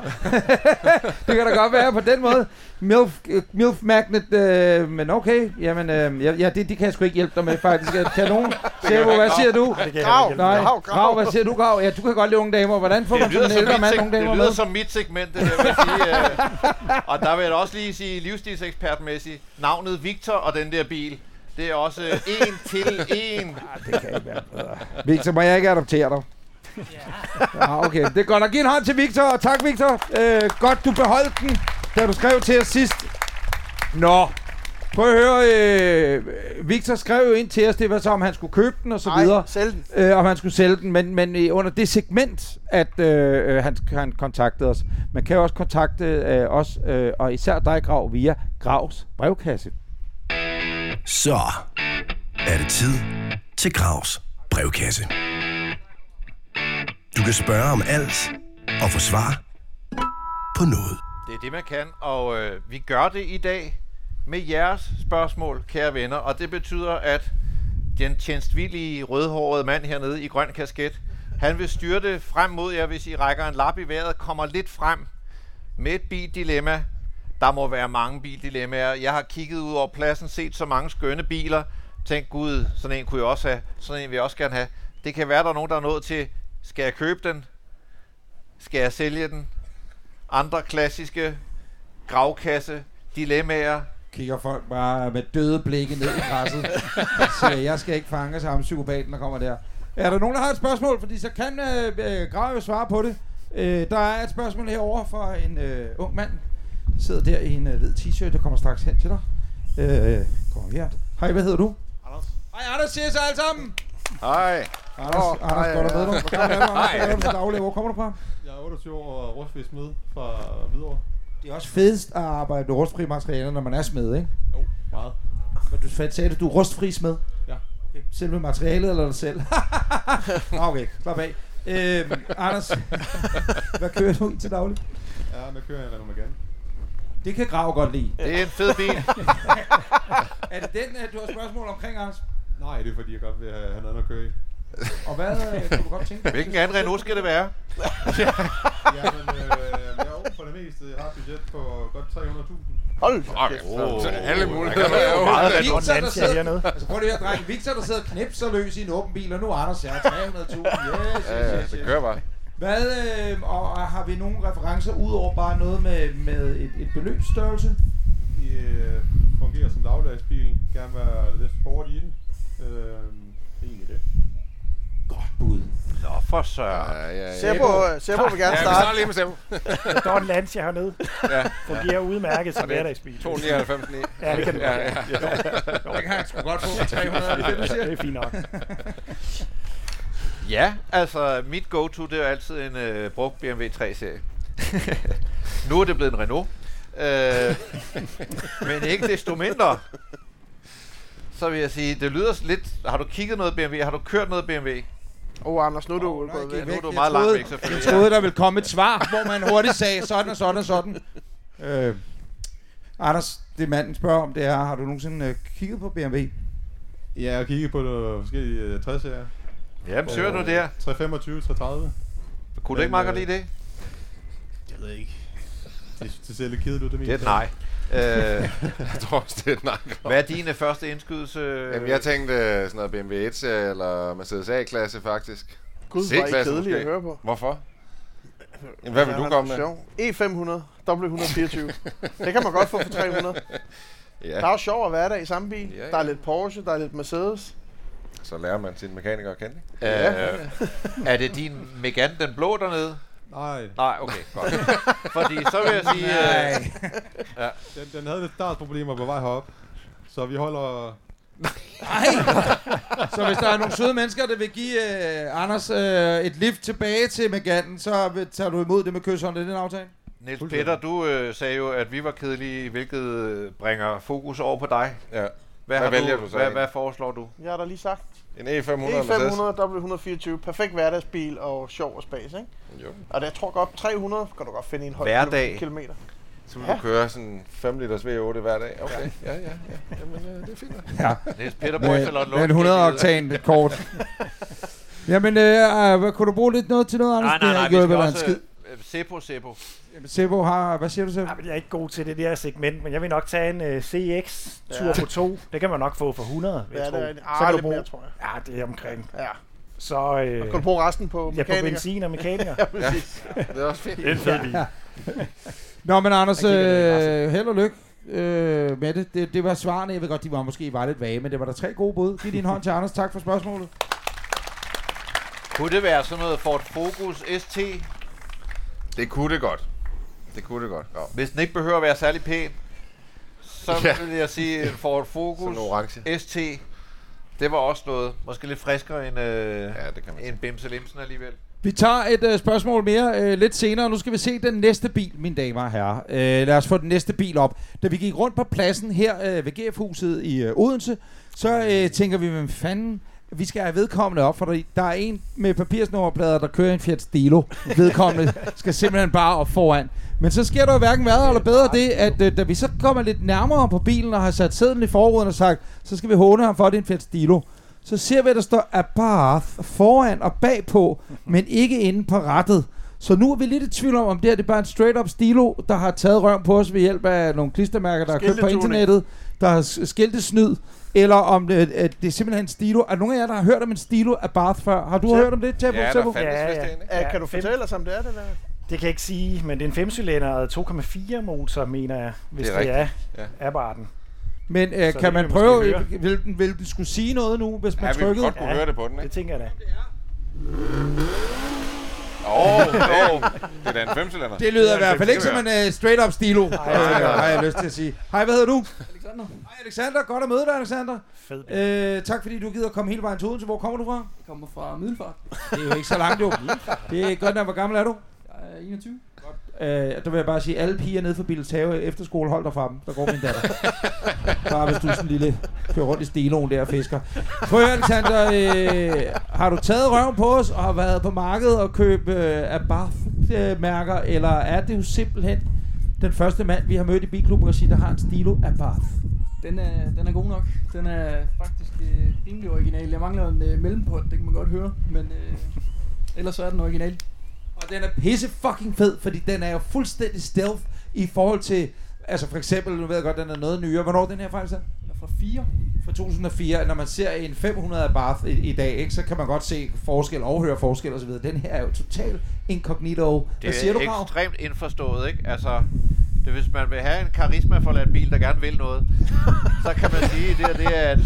*laughs* det kan da godt være på den måde. Milf, Milf Magnet, øh, men okay. Jamen, øh, ja, ja det, det kan jeg sgu ikke hjælpe dig med, faktisk. Kan nogen? Sebo, hvad siger du? Grav, Nej, Grav, Grav, hvad siger du, Grav? Ja, du kan godt lide unge damer. Hvordan får man sådan en ældre mand unge damer det lyder med? som mit segment, det der vil sige. Øh, og der vil jeg da også lige sige, livsstilsekspertmæssigt, navnet Victor og den der bil, det er også en til en. Det kan ikke være bedre. Victor, må jeg ikke adoptere dig? Ja, okay. Det er godt at give en hånd til Victor, og tak Victor. Øh, godt, du beholdt den, da du skrev til os sidst. Nå, prøv at høre. Øh, Victor skrev jo ind til os, det var så, om han skulle købe den og så Nej, videre. sælg den. Øh, om han skulle sælge den, men, men øh, under det segment, at øh, øh, han, han kontaktede os. Man kan jo også kontakte øh, os, øh, og især dig, Grav, via Gravs brevkasse. Så er det tid til Gravs brevkasse. Du kan spørge om alt og få svar på noget. Det er det, man kan, og øh, vi gør det i dag med jeres spørgsmål, kære venner, og det betyder, at den tjenestvillige rødhårede mand hernede i grøn kasket Han vil styrte frem mod jer, hvis I rækker en lap i vejret, kommer lidt frem med et bildilemma. Der må være mange bildilemmaer. Jeg har kigget ud over pladsen, set så mange skønne biler. Tænk, gud, sådan en kunne jeg også have. Sådan en vil jeg også gerne have. Det kan være, der er nogen, der er nået til, skal jeg købe den? Skal jeg sælge den? Andre klassiske gravkasse, dilemmaer. Kigger folk bare med døde blikke ned i græsset. *laughs* siger, jeg skal ikke fange sig ham psykopaten, der kommer der. Er der nogen, der har et spørgsmål? Fordi så kan øh, øh, Grav jo svare på det. Øh, der er et spørgsmål herovre fra en øh, ung mand, sidder der i en øh, hvid t-shirt, der kommer straks hen til dig. Øh, kommer her. Hej, hvad hedder du? Anders. Hej, Anders, siger sig alle sammen. Hej. Anders, oh, Anders hej, der med ja. dig? Hvor gammel er du? Anders? Hej. Hvad er du til daglig? Hvor kommer du fra? Jeg er 28 år og rustfri smed fra Hvidovre. Det er også fedest at arbejde med rustfri materialer, når man er smed, ikke? Jo, meget. Men du fandt- sagde, at du er rustfri smed? Ja. Okay. Selve materialet eller dig selv? *laughs* Okay, slap af. Øhm, Anders, *laughs* hvad kører du i til daglig? Ja, der kører jeg en Renault Megane. Det kan Grav godt lide. Det er en fed bil. *laughs* Er det den, øh, du har spørgsmål omkring, Anders? Nej, det er fordi, jeg godt vil have, have noget at køre i. Og hvad øh, kunne du godt tænke dig? Hvilken anden Renault skal det være? *laughs* Jamen, øh, jeg er for det meste. Jeg har et budget på godt 300.000. Hold Okay, så, så alle muligheder er jo meget meget. Victor, der Lancia hernede. sidder, altså prøv lige at drenge. Victor, der sidder knipser løs i en åben bil, og nu er Anders her 300.000. Yes, yes, Ja, ja, yes, det yes. kører bare. Hvad, øh, og, og har vi nogle referencer ud over bare noget med, med et, et beløbsstørrelse? I øh, fungerer som dagligdagsbil. Gerne være lidt sport i den. Øh, det er egentlig det. Godt bud. Nå, for søren. Ja, ja, ja. Sebo, øh, Sebo vil gerne Ja, vi starte. starter lige med Sebo. *laughs* Der står en Lancia hernede. Ja. Fungerer udmærket som hverdagsbil. 299 9. *laughs* Ja, det kan du ja, godt. ja, ja. Det kan han sgu godt få *laughs* 390. Det er fint nok. Ja, altså mit go-to, det er jo altid en øh, brugt BMW 3-serie. *laughs* nu er det blevet en Renault. Øh, men ikke desto mindre. Så vil jeg sige, det lyder lidt... Har du kigget noget BMW? Har du kørt noget BMW? Åh, oh, Anders, nu er du Åh, nej, gået væk. Nu er du Jeg meget langt troede- væk, selvfølgelig. Jeg troede, der ville komme et svar, hvor man hurtigt sagde sådan og sådan og sådan. Øh, Anders, det manden spørger om, det er, har du nogensinde øh, kigget på BMW? Ja, jeg har kigget på nogle forskellige øh, 60'er. Jamen, søger du der? 325, 330. Kunne du ikke meget godt lide det? Jeg ved ikke. Det, det ser lidt kedeligt ud, det Det er nej. Øh, *laughs* Jeg tror også, det er nej. hvad er din øh, første indskydelse? Jamen, jeg tænkte øh, sådan noget BMW 1-serie eller Mercedes A-klasse, faktisk. Gud, er I kedelige at høre på. Hvorfor? Jamen, hvad vil Ja, du komme er med? sjov. E500, W124. det kan man godt få for 300. *laughs* Ja, Der er jo sjov at være der i samme bil. Ja, ja. Der er lidt Porsche, der er lidt Mercedes. Så lærer man sin mekaniker at kende. ikke? Øh, er det din Megane, den blå dernede? Nej, Nej, okay, godt. Fordi så vil jeg sige... Øh, den, den havde lidt startproblemer på vej herop. Så vi holder... Nej! så hvis der er nogle søde mennesker, der vil give øh, Anders øh, et lift tilbage til Meganen, så tager du imod det med kysshånd. Det er den aftale? Niels Peter, du øh, sagde jo, at vi var kedelige, hvilket øh, bringer fokus over på dig. Ja. Hvad, Hvad har vælger du, du så hvad, en? hvad foreslår du? Jeg har da lige sagt. En E E500 Mercedes. E500, W124. Perfekt hverdagsbil og sjov og spas, ikke? Jo. Og det, jeg tror godt, 300 kan du godt finde i en høj Hverdag. kilo- kilometer. Så vil Ja. du køre sådan 5 liters V8 hver dag. Okay, ja, ja, ja. Jamen, øh, det er fint. Ja. Niels Peter bor i Med, Charlotte med en 100 oktan kort. *laughs* Jamen, øh, øh, hvad, kunne du bruge lidt noget til noget, Anders? Nej, nej, Det nej, vi skal også... Øh, Seppo, Seppo. Jamen, Sebo har... Hvad siger du, Sebo? Ja, men jeg er ikke god til det der segment, men jeg vil nok tage en uh, CX Turbo 2. Det kan man nok få for 100, vil Ja, jeg det er, Så ah, kan du bruge, mere, tror jeg. ja, det er omkring. Ja. Så øh, Og kan du bruge resten på ja, på mekaniker? benzin og mekaniker. *laughs* Ja, præcis. Det er også fint. Det er en fed bil. Nå, men Anders, Jeg øh, held og lykke øh, med det. det. Det var svarene. Jeg ved godt, de var måske var lidt vage, men det var der tre gode bud. Giv din hånd til Anders. Tak for spørgsmålet. Kunne det være sådan noget Ford Focus ST, Det kunne det godt. Det kunne det godt. Ja. hvis den ikke behøver at være særlig pæn? Så Ja. vil jeg sige *laughs* Ford Focus. ST. Det var også noget, måske lidt friskere end, øh, Ja, det kan man end Bimse Limsen alligevel. Vi tager et øh, spørgsmål mere øh, lidt senere. Nu skal vi se den næste bil, mine damer og herrer. Øh, lad os få den næste bil op. Da vi gik rundt på pladsen her øh, ved GF-huset i øh, Odense, så øh, tænker vi, hvem fanden vi skal have vedkommende op, for der, der er en med papirsnummerplader, der kører en Fiat Stilo. Vedkommende *laughs* skal simpelthen bare op foran. Men så sker der jo hverken værre eller bedre det, at øh, da vi så kommer lidt nærmere på bilen og har sat sædlen i forruden og sagt, så skal vi håne ham for, at det er en Fiat Stilo. så ser vi, at der står Abarth foran og bagpå, men ikke inde på rettet. Så nu er vi lidt i tvivl om, om det her det er bare en straight-up stilo, der har taget røven på os ved hjælp af nogle klistermærker, der er købt på internettet, der har s- skiltesnyd, eller om det, at det er simpelthen en stilo. Er nogen af jer, der har hørt om en stilo af Bath før? Har du Så- hørt om det, Tebo? Ja, fandtes Ja, ja. Ja, kan du fortælle os om det er det der? Det kan jeg ikke sige, men det er en femcylindret 2,4 motor, mener jeg, hvis Det det er rigtigt, det ja. er Abarten. Men øh, kan det man vi prøve, vil den, vil den skulle sige noget nu, hvis man Ja, vi trykkede? godt kunne Ja. høre det på den, Det ikke? tænker jeg da. Åh, oh, oh, det er da en femcylinder. Det lyder i hvert fald ikke som en uh, straight-up stilo, øh, Ej, ja. har jeg lyst til at sige. Hej, hvad hedder du? Alexander. Hej, Alexander. Godt at møde dig, Alexander. Fed. Øh, tak fordi du gider komme hele vejen til Odense. Hvor kommer du fra? Jeg kommer fra Middelfart. Det er jo ikke så langt, jo. *laughs* Det er godt nok. Hvor gammel er du? Jeg er 21. Øh, der vil jeg bare sige, alle piger nede for Billetave efterskole, hold dig fra dem. Der går min datter. *laughs* bare hvis du sådan en lille, kører rundt i stiloen der og fisker. Prøv at Alexander, øh, har du taget røven på os og har været på markedet og købt øh, Abarth-mærker, eller er det jo simpelthen den første mand, vi har mødt i Bilklubben, der har en stilo Abarth? Den er, den er god nok. Den er faktisk øh, rimelig original. Jeg mangler en øh, mellempot, det kan man godt høre. Men øh, ellers så er den original. Og den er pisse fucking fed, fordi den er jo fuldstændig stealth i forhold til, altså for eksempel, nu ved jeg godt, den er noget nyere. Hvornår er den her faktisk er? Den er fra 4. Fra 2004, når man ser en 500 af Bath i, i dag, ikke, så kan man godt se forskel, og høre forskel osv. Den her er jo total incognito. Hvad Det siger du, er Krav? ekstremt indforstået, ikke? Altså, det, hvis man vil have en karisma for en bil, der gerne vil noget, *laughs* så kan man sige, at det, her, det er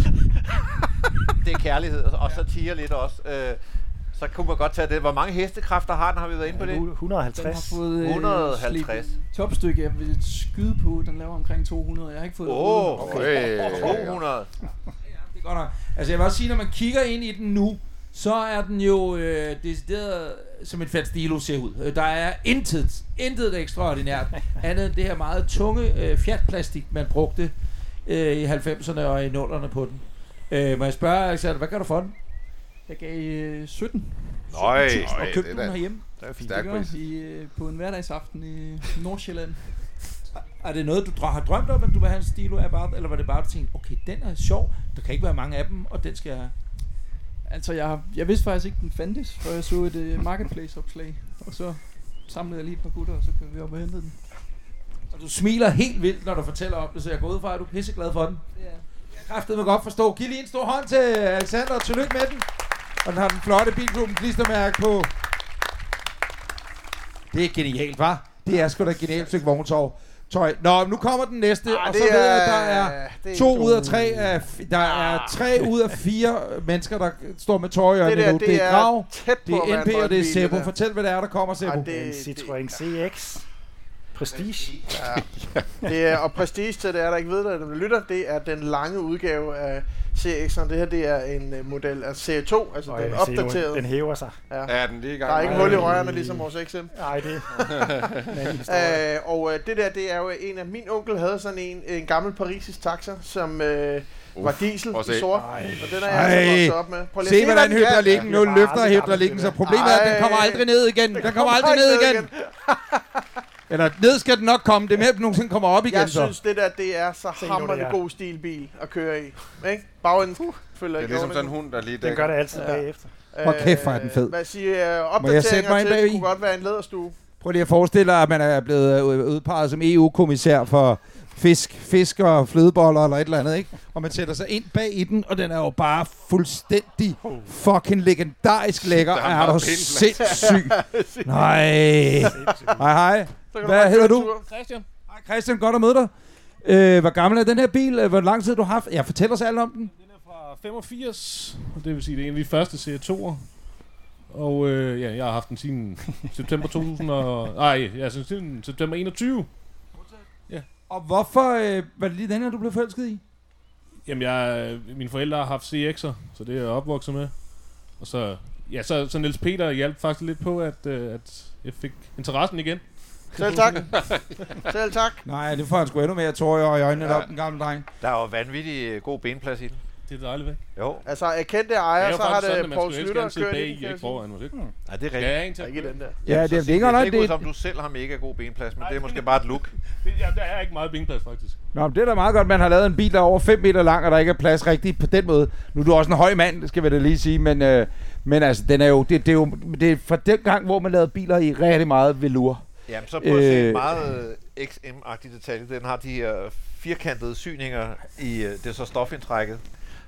det er kærlighed, og så tiger lidt også. Øh, så kunne man godt tage det. Hvor mange hestekræfter har den? Har vi været inde på det? Den har 150. fået øh, 150. slidt topstykke, jeg vil skyde på. Den laver omkring 200. Jeg har ikke fået Åh, rullet. okay. 200. Det er godt nok. Altså jeg vil også sige, når man kigger ind i den nu, så er den jo øh, decideret som en Fiat Stilo ser ud. Øh, Der er intet, intet ekstraordinært, andet end det her meget tunge øh, Fiat-plastik, man brugte øh, i 90'erne og i 0'erne på den. Øh, må jeg spørge, Alexander, hvad gør du for den? Jeg gav øh, 17. Nøj, 17.000 og købte det den er da- herhjemme. Det er Det stærk pris. i, øh, på en hverdagsaften i Nordsjælland. Er det noget, du dr- har drømt om, at du vil have en Stilo Abarth, eller var det bare, du tænkte, okay, den er sjov, der kan ikke være mange af dem, og den skal jeg have? Altså, jeg, jeg vidste faktisk ikke, den fandtes, før jeg så et uh, marketplace-opslag. Og så samlede jeg lige et par gutter, og så kørte vi op og hentede den. Og du smiler helt vildt, når du fortæller om det, så jeg går ud fra, at du er pisseglad for den. Ja. Jeg kræftede mig godt forstå. Giv lige en stor hånd til Alexander, og tillykke med den. Og den har den flotte Bilklubben klistermærke på. Det er genialt, var. Det er sgu da genialt stykke vogntov. Tøj. Nå, nu kommer den næste, Ah, og så ved jeg, er- at der er er to ikke ud af tre af, der er tre ud af fire mennesker, der står med tøj i Det øjnene nu. det Det er er Grav, det er en NP, og det er Sebo. Fortæl, hvad det er, der kommer, Sebo. En det, Citroën CX. Prestige. *laughs* Ja. Det er, og Prestige til det er der ikke ved, der lytter, det er den lange udgave af CX'eren. Det her det er en uh, model af C2, altså Og den jeg kan se, nu, opdaterede. Den hæver sig. Ja. Ja, den lige i gang. Der er ikke hul i rørene, ligesom vores XM. Nej, det er. *laughs* Øh, og øh, det der, det er jo en af min onkel havde sådan en, en gammel parisisk taxa, som øh, var diesel i sort. Ej. Og den er jeg altså vokset op med. Prøv lige at Se, hvordan hvad den kan. hydraulikken nu løfter Aldrig hydraulikken, så problemet er, at den kommer Ej. aldrig ned igen. Den kommer aldrig ned igen. Eller ned skal den nok komme. Det er mere, at den nogensinde kommer op igen. Jeg så. synes, det der, det er så hammerende det er. god stilbil at køre i. Ikke? Bagenden følger Det er ikke ligesom sådan en hund, der lige Den dækker. gør det altid Ja. bagefter. Hold kæft, hvor er den fed. Hvad siger uh, opdateringer til? bagi? kunne godt være en læderstue. Prøv lige at forestille dig, at man er blevet øh, udpeget som EU-kommissær for fisk, fisk og flødeboller eller et eller andet, ikke? Og man sætter sig ind bag i den, og den er jo bare fuldstændig fucking legendarisk lækker. Der er Er du sindssyg? *laughs* Nej. Hej, hej. Hvad hedder du? Christian? Hej Christian, godt at møde dig. Øh, hvor gammel er den her bil? Øh, Hvor lang tid har du haft? Ja, fortæl os alt om den. Den er fra 85, og det vil sige, det er en af de første C2'er. Og øh, ja, jeg har haft den siden september 2000 og... Nej, ja, siden september 21. Og hvorfor øh, var det lige den her, du blev forelsket i? Jamen, jeg, mine forældre har haft CX'er, så det er jeg opvokset med. Og så, ja, så, så Niels Peter hjalp faktisk lidt på, at, øh, at jeg fik interessen igen. Selv tak. Selv tak. Nej, det får han sgu endnu mere tårer i øjnene Ja. op, den gamle dreng. Der er jo vanvittig øh, god benplads i den det er dejligt, ikke? Jo. Altså, jeg kendte ejer, så har det Paul Slytter kørt bag i Erik Foran, måske. Nej, det er rigtigt. Ja, en. Ikke den der. Ja, det, er, det, ikke det, det, det, som du selv har mega god benplads, men det er måske bare et look. Ja, der er ikke meget benplads, faktisk. Nå, det er da meget godt, man har lavet en bil, der er over 5 meter lang, og der ikke er plads rigtigt på den måde. Nu er du også en høj mand, skal vi da lige sige, men, øh, men altså, den er jo, det, det er jo det er fra den gang, hvor man lavede biler i rigtig meget velur. Jamen, så prøv at se en meget øh, XM-agtig detalje. Den har de her firkantede syninger i det så stofindtrækket.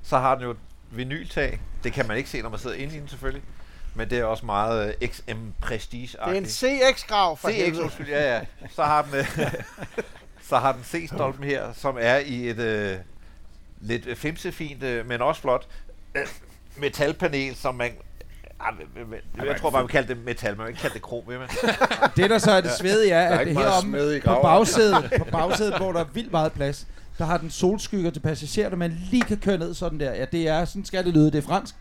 Så har den jo et vinyltag. Det kan man ikke se, når man sidder inde i den selvfølgelig. Men det er også meget øh, XM prestige Det er en CX-grav for CX, undskyld, ja, ja. Så har den, øh, *laughs* så har den C-stolpen her, som er i et øh, lidt femsefint, øh, men også flot øh, metalpanel, som man... Ah, Jeg tror bare, man kalder det metal, man ikke kalde det krom, vil man? Det, der så er det svedige, er, er at heromme på bagsædet, på bagsædet, hvor der er vildt meget plads, der har den solskygger til passagerer, der man lige kan køre ned sådan der. Ja, det er, sådan skal det lyde, det er fransk.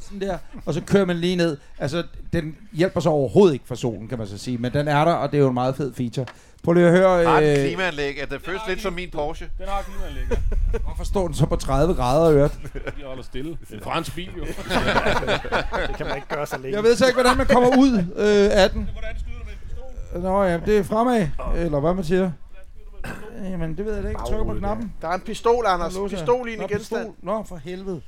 Sådan der, og så kører man lige ned. Altså, den hjælper så overhovedet ikke for solen, kan man så sige, men den er der, og det er jo en meget fed feature. Prøv lige at høre... Har den Øh, klimaanlæg? Er det føles lidt som min Porsche? Den har klimaanlæg, ja. hvorfor står den så på 30 grader, øret? De holder stille. Det er en fransk bil, jo. *laughs* Det kan man ikke gøre så længe. Jeg ved så ikke, hvordan man kommer ud øh, af den. Hvordan skyder du med en pistol? Nå ja, det er fremad, eller hvad man siger. Jamen, det ved jeg da ikke. Trykker på knappen. Der er en pistol, Anders. Pistol i en Nå, genstand. Nå, for helvede.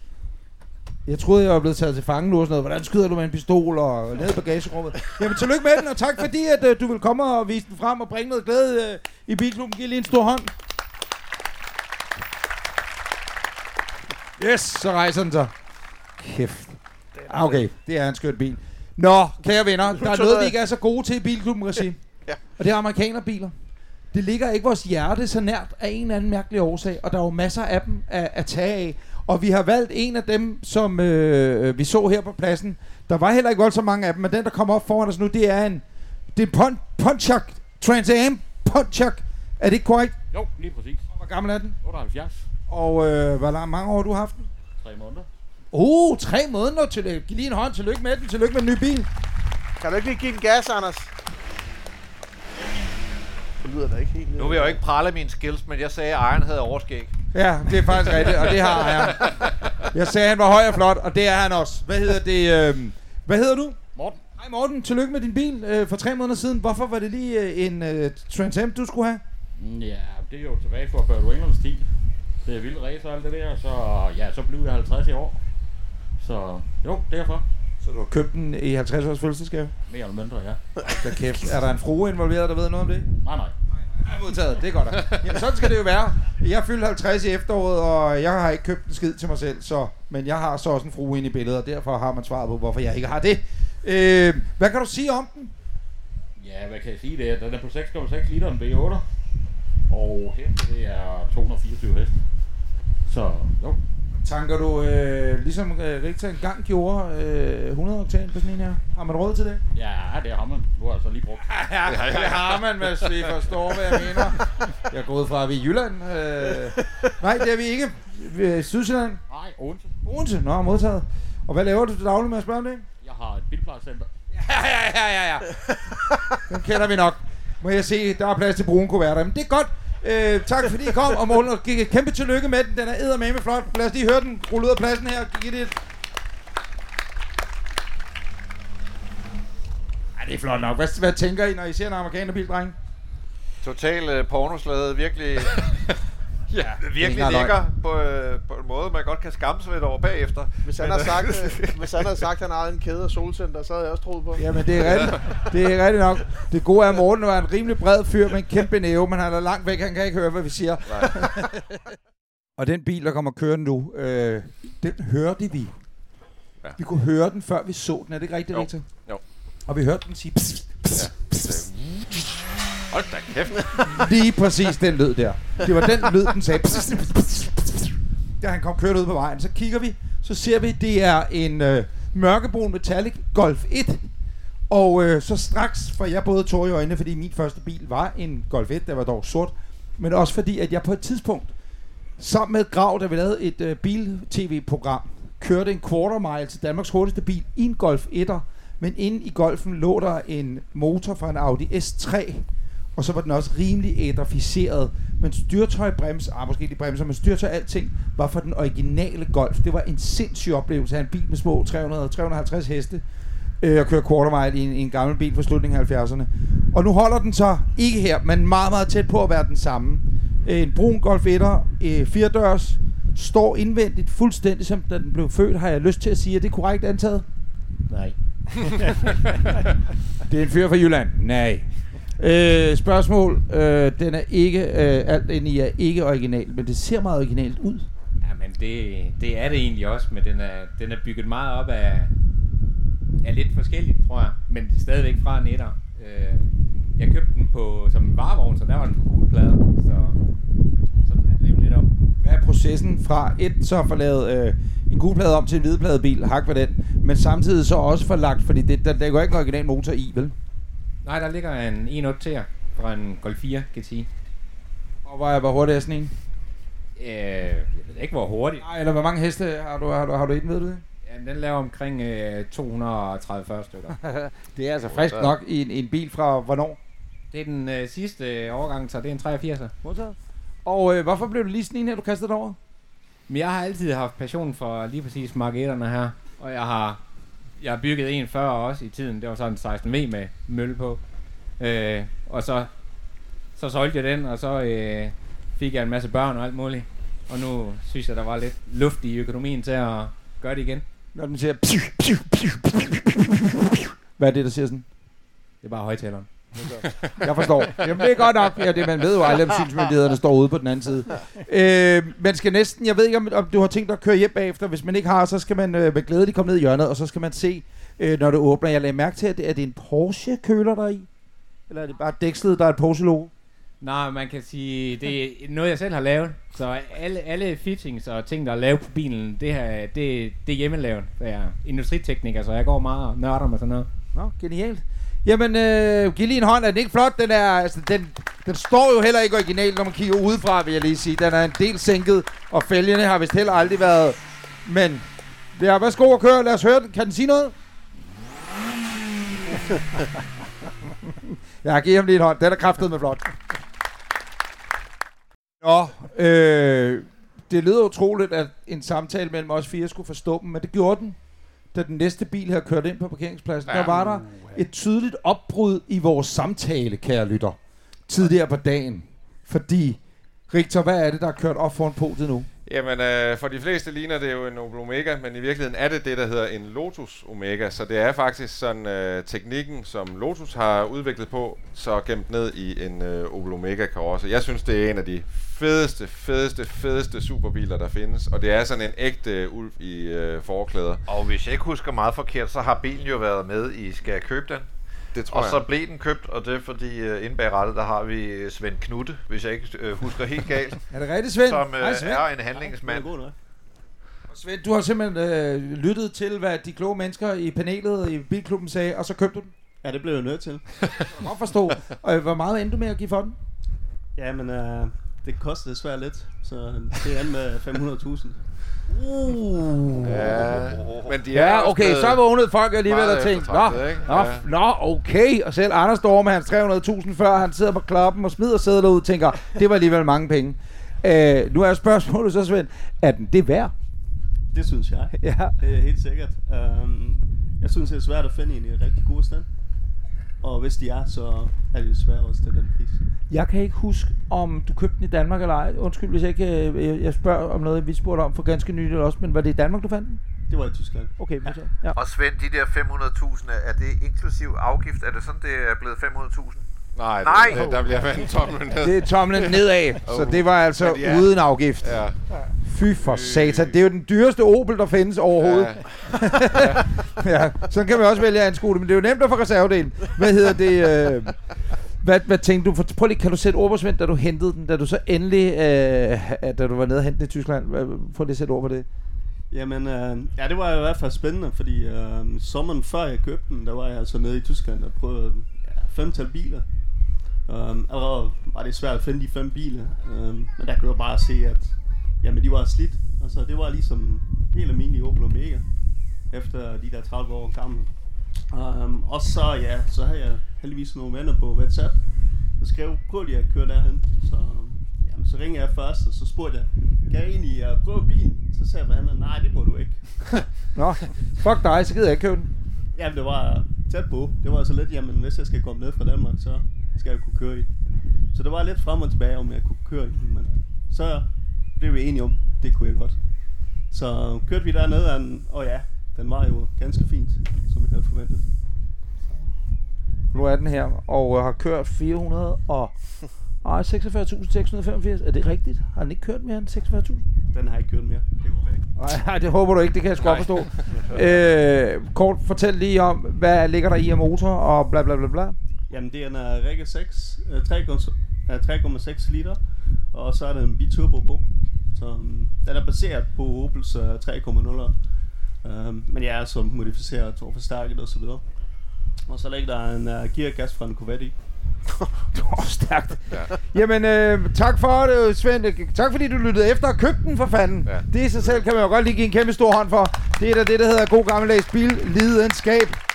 Jeg troede, jeg var blevet taget til fange nu og sådan noget. Hvordan skyder du med en pistol og ned i bagagerummet? Jamen, tillykke med den, og tak fordi, at øh, du vil komme og vise den frem og bringe noget glæde øh, i bilklubben. Giv lige en stor hånd. Yes, så rejser den sig. Kæft. Ah, Okay, det er en skøn bil. Nå, kære venner, der er noget, vi ikke er så gode til i bilklubben, regi. Ja. Og det er amerikanerbiler. Det ligger ikke vores hjerte så nært af en eller anden mærkelig årsag, og der er jo masser af dem at, at tage af. Og vi har valgt en af dem, som øh, vi så her på pladsen. Der var heller ikke voldsomt mange af dem, men den, der kommer op foran os nu, det er en, det er en Pon- Pontiac Trans Am Pontiac. Er det ikke korrekt? Jo, lige præcis. Hvor gammel er den? 78. Og øh, hvor lang, mange år har du haft den? Tre måneder. Uh, tre måneder. Tillykke. Giv lige en hånd. Tillykke med den. Tillykke med den nye bil. Kan du ikke lige give den gas, Anders? Det lyder da ikke helt... Nu vil jeg jo ikke prale mine skills, men jeg sagde, at ejeren havde overskæg. Ja, det er faktisk rigtigt, og det har jeg. Jeg sagde, at han var høj og flot, og det er han også. Hvad hedder det? Øh, hvad hedder du? Morten. Hej Morten, tillykke med din bil øh, for tre måneder siden. Hvorfor var det lige øh, en øh, Trans Am, du skulle have? Ja, det er jo tilbage fra Bird Englands tid. Det er vild race og alt det der, så ja, så blev jeg 50 i år. Så jo, derfor. Så du har købt den i 50 års fødselsdagsgave? Mere eller mindre, ja. Da kæft. Er der en frue involveret, der ved noget om det? Nej, nej. Jeg modtaget, det er godt. Jamen, sådan skal det jo være. Jeg fyldte 50 i efteråret, og jeg har ikke købt en skid til mig selv, så, men jeg har så også en frue inde i billedet, og derfor har man svaret på, hvorfor jeg ikke har det. Øh, hvad kan du sige om den? Ja, hvad kan jeg sige? Det er, den er på 6,6 liter, en V8. Og her, det er 224 heste. Så jo, Tanker du, øh, ligesom øh, Richter engang gjorde, øh, 100 oktan på sådan en her? Har man råd til det? ja, det har man. Nu har så lige brugt. *laughs* Ja, det har man, hvis vi forstår, hvad jeg mener. Jeg er gået fra, at vi er i Jylland. Øh, nej, det er vi ikke. Vi er i Sydsjælland. Nej, Odense. Odense. Nå, modtaget. Og hvad laver du til daglig med at spørge om det? Jeg har et bilplejecenter. Ja, ja, ja, ja, ja. Den kender vi nok. Må jeg se, der er plads til brune kuverter. Men det er godt. Øh, tak fordi I kom, og Morten, og kæmpe tillykke med den. Den er eddermame flot. Lad os lige høre den rulle ud af pladsen her. Giv det et... Ej, det er flot nok. Hvad, hvad tænker I, når I ser en amerikanerbil, dreng? Total øh, pornoslade, virkelig, *laughs* Ja, virkelig lækker på, øh, på en måde, man godt kan skamme sig lidt over bagefter. Hvis han, Men, har øh, sagt, øh, *laughs* hvis han havde sagt, at han ejede en kæde af solcenter, så havde jeg også troet på. Jamen, det er rigtigt. Det er rigtigt nok. Det gode er, at Morten var en rimelig bred fyr med en kæmpe næve, men han er langt væk. Han kan ikke høre, hvad vi siger. og den bil, der kommer kørende nu, øh, den hørte vi. Ja. Vi kunne høre den, før vi så den. Er det ikke rigtigt, Jo. Victor? Jo. Og vi hørte den sige... Pss, pss, pss. Hold da kæft. Lige præcis den lyd der. Det var den lyd, den sagde. Pss, pss, pss, pss. Da han kom kørt ud på vejen, så kigger vi, så ser vi, det er en øh, mørkebrun Metallic Golf 1. Og øh, så straks, for jeg både tog i øjnene, fordi min første bil var en Golf 1, der var dog sort, men også fordi, at jeg på et tidspunkt, sammen med Grav, der vi lavede et øh, bil-tv-program, kørte en quarter mile til Danmarks hurtigste bil i en Golf 1'er, men inde i Golfen lå der en motor fra en Audi S3, og så var den også rimelig ædrificeret Men styrtøj, brems, ah, måske de bremser, men styrtøj, alting var for den originale Golf. Det var en sindssyg oplevelse af en bil med små 300-350 heste øh, og køre quarter mile i en, i en gammel bil fra slutningen af 70'erne. Og nu holder den så ikke her, men meget, meget tæt på at være den samme. En brun Golf 1'er, øh, firedørs, står indvendigt fuldstændig som da den blev født, har jeg lyst til at sige. Er det korrekt antaget? Nej. *laughs* det er en fyr fra Jylland. Nej. Øh, spørgsmål. Øh, den er ikke, øh, alt ind i er ikke original, men det ser meget originalt ud. Jamen, det, det er det egentlig også, men den er, den er bygget meget op af, af lidt forskelligt, tror jeg. Men stadigvæk fra en etter. Øh, jeg købte den på, som en varevogn, så der var den på gule plader. Så, så den er lidt om. Hvad er processen fra et så får lavet øh, en gulplade om til en hvidpladebil, hak for den, men samtidig så også for lagt, fordi det, der, der går ikke en original motor i, vel? Nej, der ligger en 1.8 T'er fra en Golf 4 GTI. Og hvor, hvor hurtigt er sådan en? Øh, jeg ved ikke, hvor hurtigt. Nej, eller hvor mange heste har du, har du, har du i den, ved du det? Ja, den laver omkring øh, 230 stykker. *laughs* det er altså frisk nok i en, en bil fra hvornår? Det er den øh, sidste årgang, så det er en 83'er. Modtaget. Og øh, hvorfor blev du lige sådan en her, du kastede over? Men jeg har altid haft passion for lige præcis marketterne her. Og jeg har, jeg byggede en før også i tiden. Det var sådan en 16V med mølle på. Øh, og så, så solgte jeg den, og så øh, fik jeg en masse børn og alt muligt. Og nu synes jeg, der var lidt luft i økonomien til at gøre det igen. Når den siger... Hvad er det, der siger sådan? Det er bare højtaleren. Jeg forstår. Jamen, det er godt nok. Ja, det, man ved jo aldrig, om synsmyndighederne står ude på den anden side. Øh, man skal næsten, jeg ved ikke, om, om du har tænkt dig at køre hjem bagefter. Hvis man ikke har, så skal man øh, med glæde komme ned i hjørnet, og så skal man se, øh, når det åbner. Jeg lagde mærke til, at det, er det en Porsche-køler der er i? Eller er det bare dækslet, der er et Porsche-logo? Nej, man kan sige, det er noget, jeg selv har lavet. Så alle, alle fittings og ting, der er lavet på bilen, det, her, det, det er hjemmelavet. Jeg er industritekniker, så jeg går meget og nørder med sådan noget. Nå, genialt. Jamen, øh, giv lige en hånd. Er den ikke flot? Den, er, altså, den, den står jo heller ikke originalt, når man kigger udefra, vil jeg lige sige. Den er en del sænket, og fælgene har vist heller aldrig været... Men, det er værsgo at køre. Lad os høre den. Kan den sige noget? *laughs* Jeg giver ham lige en hånd. Den er kraftet med flot. Nå, øh, det lyder utroligt, at en samtale mellem os fire skulle forstå dem, men det gjorde den. Da den næste bil havde kørt ind på parkeringspladsen, der var der et tydeligt opbrud i vores samtale, kære lytter, tidligere på dagen. Fordi, Richter, hvad er det, der er kørt op foran podiet nu? Jamen, øh, for de fleste ligner det jo en Opel Omega, men i virkeligheden er det det, der hedder en Lotus Omega. Så det er faktisk sådan øh, teknikken, som Lotus har udviklet på, så gemt ned i en øh, Opel Omega karosse. Jeg synes, det er en af de fedeste, fedeste, fedeste superbiler, der findes. Og det er sådan en ægte øh, ulv i øh, forklæder. Og hvis jeg ikke husker meget forkert, så har bilen jo været med i Skal jeg købe den? Det tror og jeg. så blev den købt, og det er fordi uh, inde bag rettet, der har vi Svend Knutte, hvis jeg ikke uh, husker helt galt. *laughs* Er det rigtigt, Svend? Som uh, Hej, Svend. er en handlingsmand. Svend, du har simpelthen øh, lyttet til, hvad de kloge mennesker i panelet i Bilklubben sagde, og så købte du den? Ja, det blev jeg nødt til. Jeg kan godt forstå. *laughs* Og øh, hvor meget endte du med at give for den? Ja, men øh, det koster desværre lidt, så det er med 500.000. Uh. Ja, men de er ja, også okay, så vågnede folk alligevel og tænkte, nå, nå, Ja. nå, okay. Og selv Anders står med hans 300.000 før, han sidder på kloppen og smider sædler ud og tænker, det var alligevel mange penge. Øh, nu er spørgsmålet så, Svend, er den det værd? Det synes jeg. Ja. Det er helt sikkert. Um, jeg synes, det er svært at finde en i rigtig god stand. Og hvis de er, så er det svært også til den pris. Jeg kan ikke huske, om du købte den i Danmark eller ej. Undskyld, hvis jeg ikke øh, jeg- jeg spørger om noget, vi spurgte om for ganske nyligt også, men var det i Danmark, du fandt den? Det var i Tyskland. Okay, ja. ja. Og Svend, de der 500.000, er det inklusiv afgift? Er det sådan, det er blevet 500.000? Nej, Nej. Det, det, der bliver vendt tomlen ned. Det er tomlen nedad, *laughs* så det var altså Men er- uden afgift. Ja. Fy for satan, det er jo den dyreste Opel, der findes overhovedet. Ja. *laughs* ja, så kan man også vælge at anskue det, men det er jo nemt at få reservedelen. Hvad hedder det? Øh, hvad, hvad tænkte du? For, prøv lige, kan du sætte ord på, Svend, da du hentede den, da du så endelig, øh, da du var nede og hente den i Tyskland? Prøv lige at sætte ord på det. Jamen, øh, ja, det var i hvert fald spændende, fordi øh, sommeren før jeg købte den, der var jeg altså nede i Tyskland og prøvede ja, femtal biler. Um, allerede var det svært at finde de fem biler, um, men der kunne jeg bare se, at jamen, de var slidt. Altså, det var ligesom helt almindelig Opel Omega, efter de der 30 år gamle. Um, og så, ja, så havde jeg heldigvis nogle venner på WhatsApp, der skrev, prøv lige at køre derhen. Så ja, så ringede jeg først, og så spurgte jeg, kan jeg egentlig uh, prøve bilen? Så sagde han, nej, det må du ikke. *laughs* Nå, fuck dig, så gider jeg ikke købe den. Jamen, det var tæt på. Det var så lidt, jamen, hvis jeg skal komme ned fra Danmark, så skal jeg kunne køre i. Så det var lidt frem og tilbage, om jeg kunne køre i den, men så blev vi enige om, det kunne jeg godt. Så kørte vi dernede, og, den- og ja, den var jo ganske fint, som jeg havde forventet. Nu er den her, og øh, har kørt 400 og... Ej, 46.685. Er det rigtigt? Har den ikke kørt mere end 46.000? Den har ikke kørt mere. Det ikke. Nej, nej, det håber du ikke, det kan jeg sgu godt forstå. øh, kort fortæl lige om, hvad ligger der i af motor og bla bla bla bla. Jamen, det er en uh, Regge 6, uh, 3,6 uh, 3,6 liter, og så er der en biturbo på. Så um, den er baseret på Opels uh, 3,0. Um, men jeg er så modificeret og forstærket og så videre. Og så ligger der en uh, geargas fra en Corvette i. *laughs* det var stærkt. Ja. Jamen, øh, tak for det, Svend. Tak fordi du lyttede efter og købte den for fanden. Ja. Det i sig selv kan man jo godt lige give en kæmpe stor hånd for. Det er da det, der hedder god gammeldags billidenskab. Ja,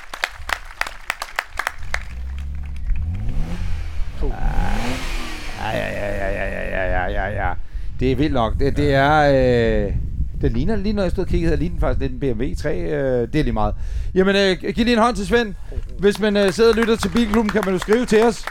Det er vildt nok. Det, det er... Øh, det ligner lige, når jeg stod og kiggede, ligner faktisk lidt en BMW 3. Øh, det er lige meget. Jamen, øh, giv lige en hånd til Svend. Hvis man øh, sidder og lytter til Bilklubben, kan man jo skrive til os.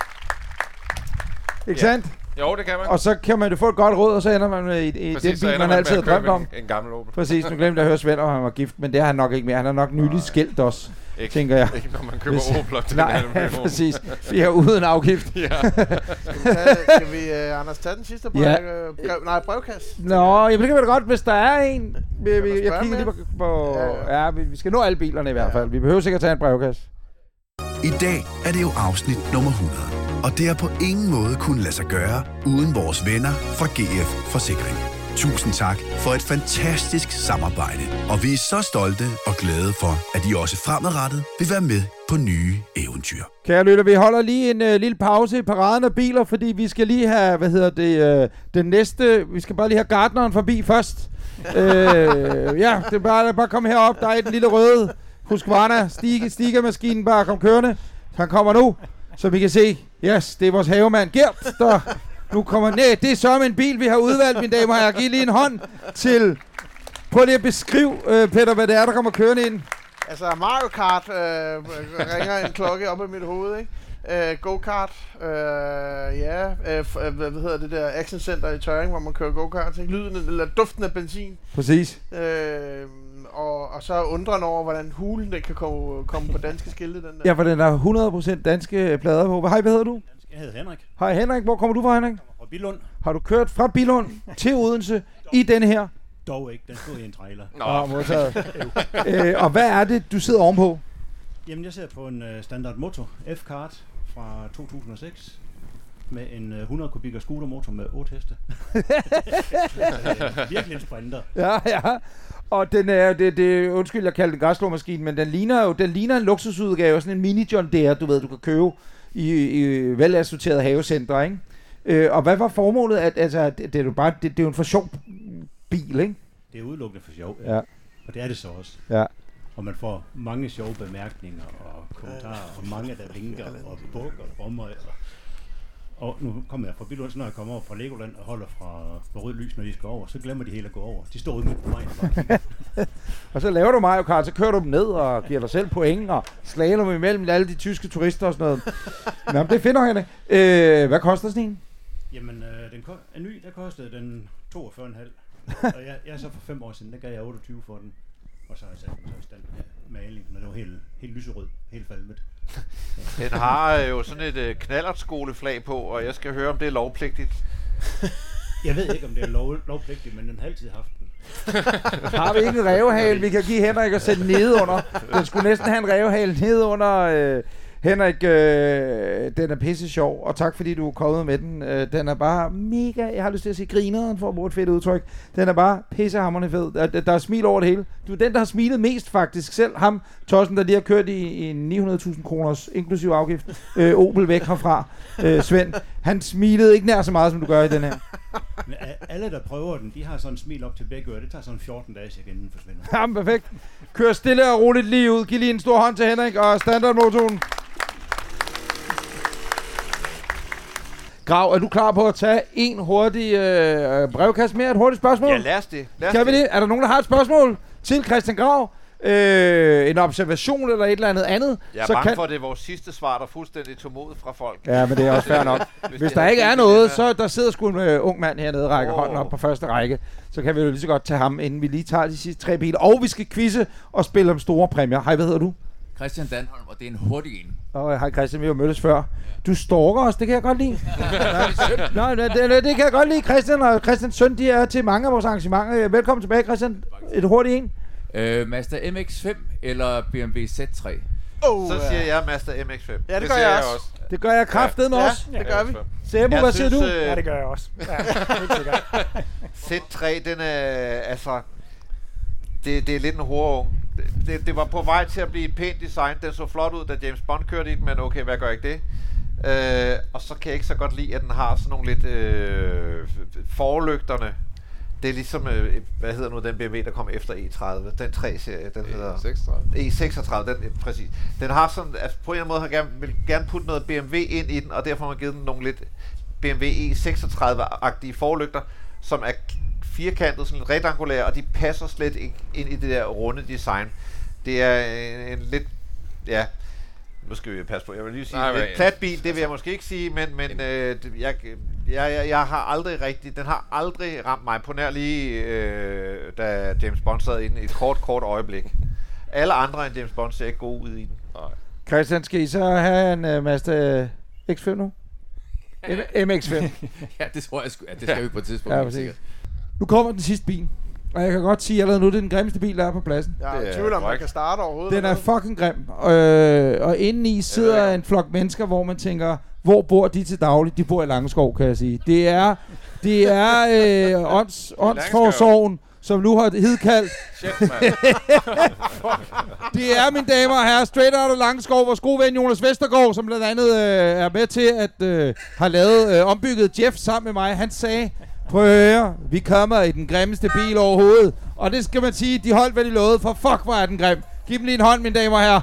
Ikke Ja. sandt? Jo, det kan man. Og så kan man jo få et godt råd, og så ender man med i, i Præcis, den bil, man man altid har drømt om. en- en gammel Opel. Præcis, nu glemte jeg at høre Svend, og han var gift, men det har han nok ikke mere. Han har nok nylig skilt også, Ikke- tænker jeg. ikke når man køber Opler til Nej, en halv million. præcis. Vi er uden afgift. Ja. *laughs* Skal vi, tage, skal vi uh, Anders, tage den sidste brev, Ja. øh, brev, nej, brevkasse? Nå, det kan da godt, hvis der er en. Vi, vi, jeg spørge kigger lige på... på Ja, ja, vi, vi skal nå alle bilerne i hvert fald. Vi behøver sikkert tage en brevkasse. I dag er det jo afsnit nummer 100, og det har på ingen måde kunne lade sig gøre uden vores venner fra GF Forsikring. Tusind tak for et fantastisk samarbejde, og vi er så stolte og glade for, at I også fremadrettet vil være med på nye eventyr. Kære lytter, vi holder lige en øh, lille pause i paraden af biler, fordi vi skal lige have, hvad hedder det, øh, den næste, vi skal bare lige have gardneren forbi først. øh, ja, det er bare, bare kom herop, der er den lille røde Husqvarna stige, stigermaskinen, bare kom kørende. Han kommer nu, så vi kan se, yes, det er vores havemand Gert, der nu kommer ned. Det er så en bil, vi har udvalgt, mine damer og herrer. Giv lige en hånd til, prøv lige at beskrive, øh, Peter, hvad det er, der kommer kørende ind. Altså Mario Kart øh, ringer en klokke op i mit hoved, ikke? Øh, go-kart, øh, ja, øh, øh, hvad hedder det der action center i Tøring, hvor man kører go-kart, ikke? Lyden eller duften af benzin. Præcis. Øh, og, og så undrende over, hvordan hulen den kan komme, komme på danske skilte, den der. Ja, for den er 100% danske plader på. Hej, hvad hedder du? Jeg hedder Henrik Hej Henrik, hvor kommer du fra Henrik? fra Billund. Har du kørt fra Bilund til Odense i denne her? Dog ikke, den stod i en trailer. Nå, modtaget. øh, og hvad er det, du sidder ovenpå? Jamen, jeg sidder på en uh, Standard Motor F-Kart fra 2006 med en uh, 100 kubikker scootermotor med 8 heste. Øh, *laughs* Virkelig en sprinter. Ja, ja. Og den er, det, det, undskyld, jeg kalder den græsslåmaskine, men den ligner jo den ligner en luksusudgave, sådan en mini John Deere, du ved, du kan købe i, i velassorterede havecenter, ikke? Øh, og hvad var formålet? At, altså, det, det, er jo bare, det, det er jo en for sjov bil, ikke? Det er udelukkende for sjov. Ja. Og det er det så også. Ja. Og man får mange sjove bemærkninger og kommentarer, og mange der vinker og bukker om mig. Og, og nu kommer jeg fra Billund, når jeg kommer over fra Legoland og holder fra, fra rød lys, når de skal over, så glemmer de helt at gå over. De står ude midt på vejen. og bare. *laughs* Og så laver du Mario Kart, så kører du dem ned og giver dig selv point og slalom imellem alle de tyske turister og sådan noget. Nå, men det finder jeg øh, Hvad koster sådan en? Jamen, øh, den ko- en ny, der kostede den 42,5. og jeg, jeg er så for fem år siden, der gav jeg 28 for den. Og så har jeg sat den så i stand med maling, når det var helt, helt lyserød, helt falmet. Den har øh, jo sådan et øh, knallertskoleflag på, og jeg skal høre, om det er lovpligtigt. Jeg ved ikke, om det er lov, lovpligtigt, men den har altid haft. Har vi ikke en revhale, vi kan give Henrik og sætte ned under? Den skulle næsten have en revhale ned under. Øh, Henrik, øh, den er pisse sjov, og tak fordi du er kommet med den. Øh, den er bare mega, jeg har lyst til at sige grineren, for at bruge et fedt udtryk. Den er bare pissehammerende fed. Der, der- der er smil over det hele. Du er den, der har smilet mest faktisk. Selv ham, Tossen, der lige har kørt i, i 900.000 kroners inklusiv afgift, øh, Opel væk herfra, øh, Svend. Han smilede ikke nær så meget, som du gør i den her. Men alle, der prøver den, de har sådan en smil op til begge ører. Det tager sådan 14 dage, så igen den forsvinder. Jamen, perfekt. Kør stille og roligt lige ud. Giv lige en stor hånd til Henrik og standardmotoren. Grav, er du klar på at tage en hurtig øh, brevkast mere? Et hurtigt spørgsmål? Ja, lad os det. Lad os Kan vi det. det? Er der nogen, der har et spørgsmål til Christian Grav? Øh, en observation eller et eller andet andet? Jeg er så bange kan... for, at det er vores sidste svar, der fuldstændig tog mod fra folk. Ja, men det er også fair nok. *laughs* Hvis Hvis der ikke er noget, så der sidder sgu en øh, ung mand hernede og rækker Åh. hånden op på første række. Så kan vi jo lige så godt tage ham, inden vi lige tager de sidste tre biler. Og vi skal quizze og spille om store præmier. Hej, hvad hedder du? Christian Danholm, og det er en hurtig en. Og hej Christian, vi har mødtes før. Du stalker os, det kan jeg godt lide. Nej, *laughs* det, det, det kan jeg godt lide. Christian og Christians søn, de er til mange af vores arrangementer. Velkommen tilbage, Christian. Et hurtigt en. Øh, Mazda MX-5 eller BMW Z3? Oh, Så siger jeg Mazda MX-5. Ja, det, gør jeg også. Det gør jeg kraftet med Ja, os. det gør vi. Sebo, hvad siger du? øh, Ja, det gør jeg også. Ja, helt sikkert. *laughs* Z3, den er, altså, det, det er lidt en horunge. Det, det, det var på vej til at blive et pænt design. Den så flot ud, da James Bond kørte i den, men okay, hvad gør ikke det? Øh, og så kan jeg ikke så godt lide, at den har sådan nogle lidt øh, forlygterne. Det er ligesom, øh, hvad hedder nu den BMW, der kom efter E30? Den 3-serie, den hedder... E36. E36, den, øh, præcis. Den har sådan, altså på en eller anden måde har gerne, vil gerne putte noget BMW ind i den, og derfor har man givet den nogle lidt BMW E36-agtige forlygter, som er firkantet, sådan rektangulære, og de passer slet ikke ind i det der runde design. Det er en, en lidt, ja, nu skal vi passe på, jeg vil lige sige, Nej, en plat bil, det vil jeg måske ikke sige, men, men øh, jeg, jeg, jeg, jeg har aldrig rigtig, den har aldrig ramt mig på nær lige, øh, da James Bond sad inde i et kort, kort øjeblik. Alle andre end James Bond ser ikke gode ud i den. Nej. Christian, skal I så have en uh, Mazda X5 nu? *laughs* En MX5. ja, det tror jeg sgu, ja, det skal vi på et tidspunkt. Ja. Nu kommer den sidste bil. Og jeg kan godt sige allerede nu, det er den grimmeste bil, der er på pladsen. Jeg er i tvivl om, man kan starte overhovedet. Den er fucking grim. Øh, og indeni sidder en flok mennesker, hvor man tænker, hvor bor de til daglig? De bor i Langeskov, kan jeg sige. Det er, det er øh, ånds, *laughs* åndsforsorgen, som nu har hidkaldt. *laughs* Shit, mand. *laughs* det er, mine damer og herrer, straight out of Langeskov, vores gode ven Jonas Vestergaard, som blandt andet øh, er med til at øh, har lavet øh, ombygget Jeff sammen med mig. Han sagde, prøv at høre, vi kommer i den grimmeste bil overhovedet. Og det skal man sige, de holdt, hvad de lovede, for fuck, hvor er den grim. Giv dem lige en hånd, mine damer og herrer.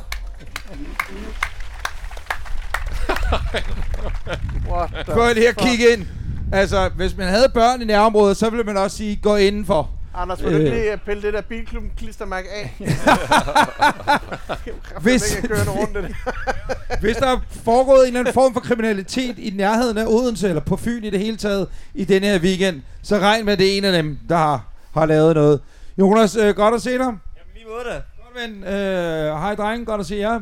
Prøv lige at kigge ind. Altså, hvis man havde børn i nærområdet, så ville man også sige, gå indenfor. Anders, vil du ikke lige øh, pille det der bilklubben klistermærke af? *laughs* Hvis- rundt det. *laughs* Hvis der er foregået en eller anden form for kriminalitet i nærheden af Odense, eller på Fyn i det hele taget, i denne her weekend, så regn med, at det er en af dem, der har, har lavet noget. Jonas, øh, godt at se dig. Jamen lige måde da. Godt ven. Øh, hej drenge, godt at se jer.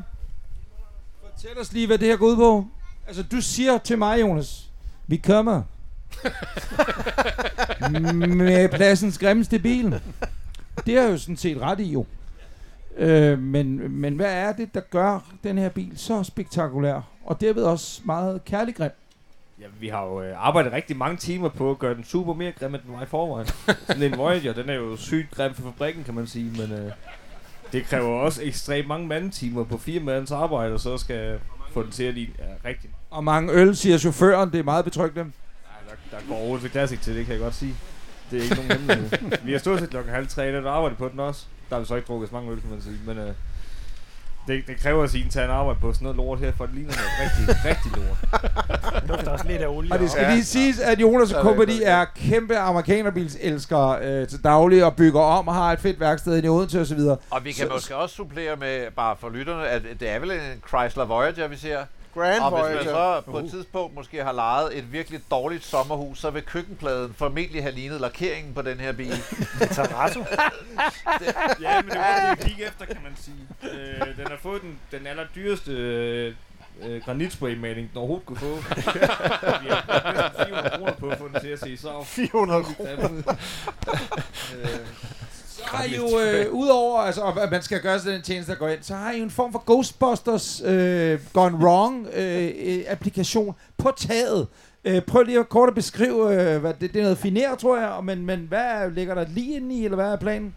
Fortæl os lige, hvad det her går ud på. Altså, du siger til mig, Jonas, vi kommer *laughs* med pladsens grimmeste bil. Det er jo sådan set ret i jo. Øh, men, men hvad er det, der gør den her bil så spektakulær, og derved også meget kærlig grim? Ja, vi har jo øh, arbejdet rigtig mange timer på at gøre den super mere grim, end den var i forvejen. Sådan en Voyager, den er jo sygt grim for fabrikken, kan man sige, men øh, det kræver også ekstremt mange mandetimer på fire mands arbejde, og så skal få den til at lide ja, rigtigt. Og mange øl, siger chaufføren, det er meget betryggende. Der, der går Odense Classic til, det kan jeg godt sige. Det er ikke nogen hemmelighed. Vi har stået til klokken halv tre, der arbejdet på den også. Der har vi så ikke drukket så mange øl, kan man sige, men øh, det, det kræver at sige en tage arbejde på sådan noget lort her, for det ligner noget rigtig, rigtig lort. Det dufter også lidt af olie. Og det skal lige siges, at Jonas og Company er kæmpe amerikanerbilselskere øh, til daglig og bygger om og har et fedt værksted i Odense osv. Og vi kan Så- måske også supplere med, bare for lytterne, at det er vel en Chrysler Voyager, vi ser. Grand og hvis man Voyager. så på et tidspunkt måske har lejet et virkelig dårligt sommerhus, så vil køkkenpladen formentlig have lignet lakeringen på den her bil. *laughs* Terrazzo. ja, men det var det, gik efter, kan man sige. Øh, den har fået den, den allerdyreste øh, øh, granitspraymaling, den overhovedet kunne få. *laughs* vi har brugt næsten 400 kroner på at få den til at se så 400 kroner. øh, har I jo, øh, udover altså, at man skal gøre sig den tjeneste, der går ind, så har I jo en form for Ghostbusters øh, Gone Wrong øh, øh, applikation på taget. Øh, prøv lige at kort at beskrive, øh, hvad, det, det er noget finere, tror jeg, men, men hvad ligger der lige inde i, eller hvad er planen?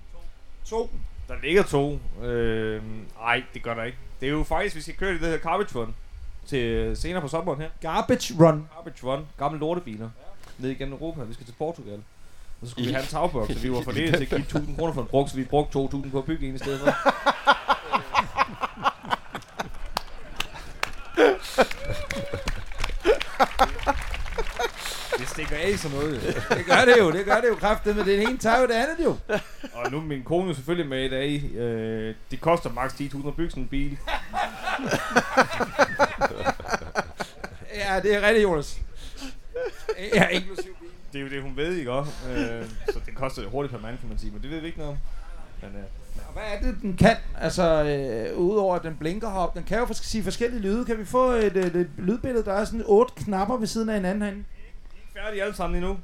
To. Der ligger to. Øh, ej, det gør der ikke. Det er jo faktisk, vi skal køre det, der hedder Garbage Run. Til øh, senere på sommeren her. Garbage Run. Garbage Run. Gamle lortebiler. Ned igennem Europa. Vi skal til Portugal. Og så skulle vi have en tagboks, så vi var forledet til at give 1000 kroner for en brugt, så vi brugte 2000 på at bygge en i stedet for. bage sådan noget. jo. Det gør det jo, det gør det jo kraftigt, men det ene tager jo det andet jo. Og nu er min kone jo selvfølgelig med i dag. Øh, det koster maks 10.000 at bygge sådan en bil. ja, det er rigtigt, Jonas. Ja, inklusiv. Det er jo det, hun ved, ikke også? Øh, så det koster hurtigt per mand, kan man sige, men det ved vi ikke noget om. Men, øh, Og Hvad er det, den kan? Altså, øh, udover at den blinker heroppe, den kan jo fors- sige forskellige lyde. Kan vi få et, et, et lydbillede, der er sådan otte knapper ved siden af hinanden herinde? færdige alle sammen endnu.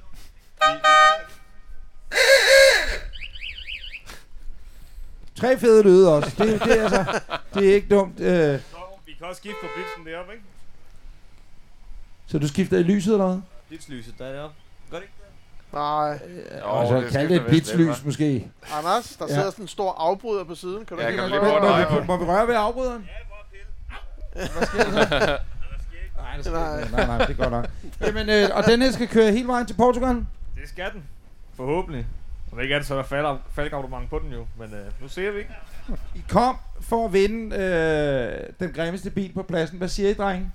Tre fede lyde også. Det, det, er, altså, det er ikke dumt. Øh, Vi kan også skifte på blitzen deroppe, ikke? så du skifter i lyset eller hvad? Blitzlyset, der er deroppe. Det ikke? Nej. Øh, altså, kald det et bitslys måske. Anders, der Ja. sidder sådan en stor afbryder på siden. Kan du Ja, ikke kan lige den? på Må vi røre ved afbryderen? Hvad sker der? *laughs* Nej, det Nej. ikke. nej, nej, det er godt nok. Jamen, øh, og den her skal køre hele vejen til Portugal? Det skal den. Forhåbentlig. Og ikke er det så, der falder faldgavlement på den jo, men øh, nu ser vi ikke. I kom for at vinde øh, den grimmeste bil på pladsen. Hvad siger I, drenge?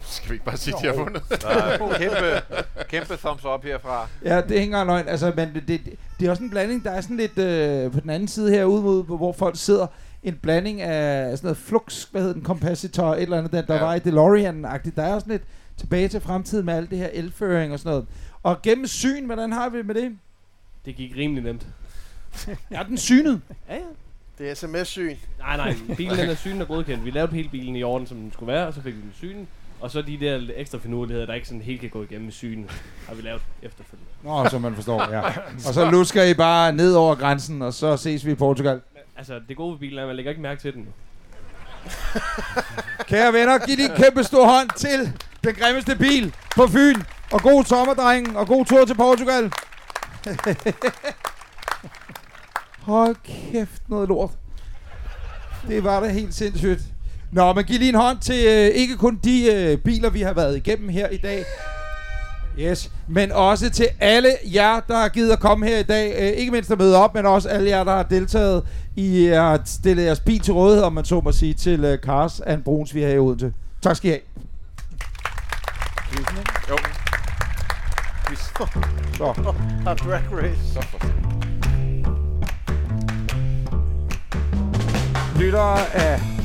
Skal vi ikke bare sige, at de har vundet? Nej, kæmpe, kæmpe thumbs up herfra. Ja, det er ikke engang løgn. Altså, men det, det, det er også en blanding. Der er sådan lidt øh, på den anden side herude, mod, hvor folk sidder. En blanding af sådan noget flux, hvad hedder den, kompositor, et eller andet, der, der Ja. var i DeLorean-agtigt. Der er også lidt tilbage til fremtiden med alt det her elføring og sådan noget. Og gennem syn, hvordan har vi med det? Det gik rimelig nemt. *laughs* Er den synet? Ja, ja. Det er sms-syn. Nej, nej, bilen den er synet og godkendt. Vi lavede hele bilen i orden, som den skulle være, og så fik vi den synen. Og så de der ekstra finurligheder, der ikke sådan helt kan gå igennem synen, har vi lavet efterfølgende. Nå, som man forstår, ja. Og så lusker I bare ned over grænsen, og så ses vi i Portugal. Altså, det gode ved bilen er, at man lægger ikke mærke til den. *laughs* Kære venner, giv en kæmpe stor hånd til den grimmeste bil på Fyn. Og god sommer, drengen, og god tur til Portugal. *laughs* Hold kæft, noget lort. Det var da helt sindssygt. Nå, men giv lige en hånd til øh, ikke kun de øh, biler, vi har været igennem her i dag. Yes, men også til alle jer, der har givet at komme her i dag. Øh, ikke mindst at møde op, men også alle jer, der har deltaget i at stille jeres bil til rådighed, om man så må sige, til øh, Cars and Bruns, vi har herude til. Tak skal I have. Jo. Så. *laughs* Og drag race. Så for Lyttere af...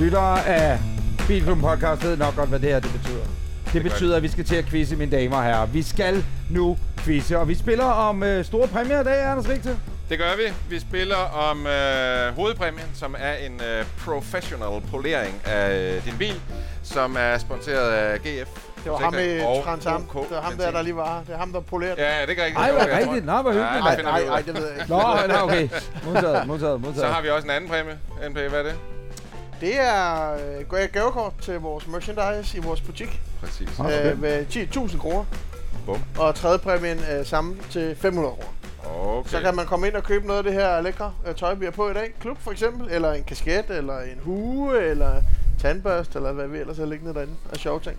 Lyttere af Bilklubben Podcast ved nok godt, hvad det her det betyder. Det, det betyder, at vi skal til at quizze, mine damer og herrer. Vi skal nu quizze, og vi spiller om øh, store præmier i dag, Anders Rigte. Det gør vi. Vi spiller om øh, hovedpræmien, som er en øh, professional polering af øh, din bil, som er sponsoreret af GF. Det var ham i Transam. OK Det var ham der, der lige var her. Det er ham, der polerede. Ja, det kan ikke. Ej, hvor Okay, jeg rigtigt. Nå, hvor hyggeligt. Ja, mand. det finder vi ud af. Ej, det ved jeg ikke. Nå, nå, okay. Modtaget, modtaget, modtaget. Så har vi også en anden præmie. NP, hvad er det? Det er øh, et gavekort til vores merchandise i vores butik. Præcis. Øh, med 10.000 kroner. Bum. Og tredje præmien er samme til 500 kroner. Okay. Så kan man komme ind og købe noget af det her lækre øh, tøj, vi har på i dag. Klub for eksempel, eller en kasket, eller en hue, eller tandbørste, eller hvad vi ellers har liggende derinde af sjove ting.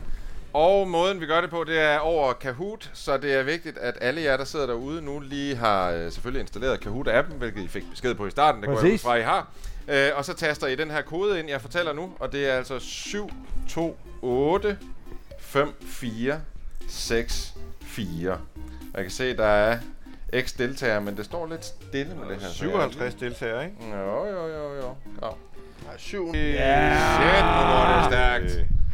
Og måden vi gør det på, det er over Kahoot, så det er vigtigt, at alle jer, der sidder derude nu, lige har øh, selvfølgelig installeret Kahoot-appen, hvilket I fik besked på i starten, det går jeg ud fra, I har. Øh, og så taster I den her kode ind, jeg fortæller nu, og det er altså 728 54 6 4. Og jeg kan se, der er x deltagere, men det står lidt stille med det her. så jeg er 57 deltagere, ikke? Jo, jo, jo, jo. Ja. Nej, 7. Ja, shit, nu går det stærkt.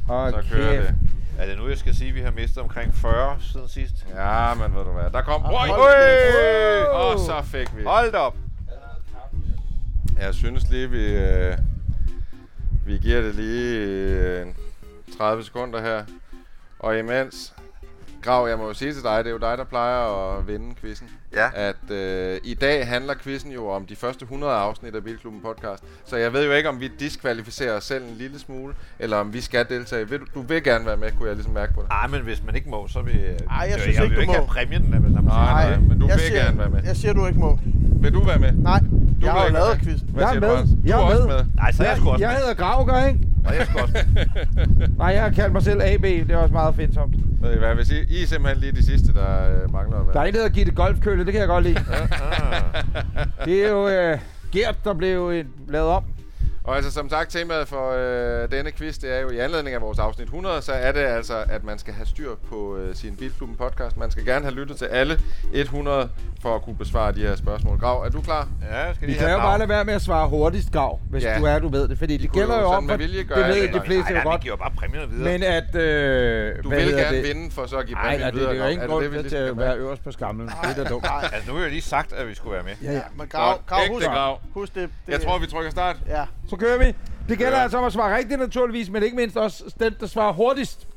Så kører det. Er det nu, jeg skal sige, at vi har mistet omkring 40 siden sidst? Ja, men ved du hvad, der kom... Oj, da. og så fik vi... Hold op. Jeg synes lige, vi, øh, vi giver det lige øh, 30 sekunder her. Og imens, Grav, jeg må jo sige til dig, det er jo dig, der plejer at vinde quizzen. Ja. At øh, i dag handler quizzen jo om de første 100 afsnit af Bilklubben podcast. Så jeg ved jo ikke, om vi diskvalificerer os selv en lille smule, eller om vi skal deltage. Vil, du, du vil gerne være med, kunne jeg ligesom mærke på det. Nej, men hvis man ikke må, så vil jeg... Ej, jeg vil- synes jeg ikke, vil du ikke må. have præmien. Lad mig sige. Nej, nej, men du jeg vil siger, gerne være med. Jeg siger, du ikke må. Vil du være med? Nej, Du jeg har jo lavet quizzen. Hvad Jeg er med. Du Jeg er også med. med. Nej, så er jeg sgu også Jeg med. hedder Gravger, ikke? Og jeg skal også Nej, jeg har kaldt mig selv AB. Det er også meget findsomt. Ved hvad jeg vil sige? I er simpelthen lige de sidste, der øh, mangler at være Der er en, der hedder Gitte Golfkølle. Det kan jeg godt lide. Ah. det er jo øh, Gert, der blev øh, lavet om. Og altså som sagt, temaet for øh, denne quiz, det er jo i anledning af vores afsnit 100, så er det altså, at man skal have styr på øh, sin Bilklubben podcast. Man skal gerne have lyttet til alle 100 for at kunne besvare de her spørgsmål. Grav, er du klar? Ja, skal Vi lige kan jo bare lade være med at svare hurtigst, Gav, hvis Ja. du er, du ved det. Fordi det kunne gælder jo om, vilje det gøre ved det. de fleste jo nej, vi godt. giver bare præmierne videre. Men at... Øh, Du vil gerne det? vinde, for så at give Nej, præmien nej, det, videre, det er jo det grund det, vi til at være øverst på skamlen. Det er dumt. Altså, nu har jeg lige sagt, at vi skulle være med. Ja, ja. Men Grav, Godt. Grav, husk, Grav. husk det, det. Jeg tror, vi trykker start. Ja. Så kører vi. Det gælder Ja. altså om at svare rigtigt naturligvis, men ikke mindst også den, der svarer hurtigst.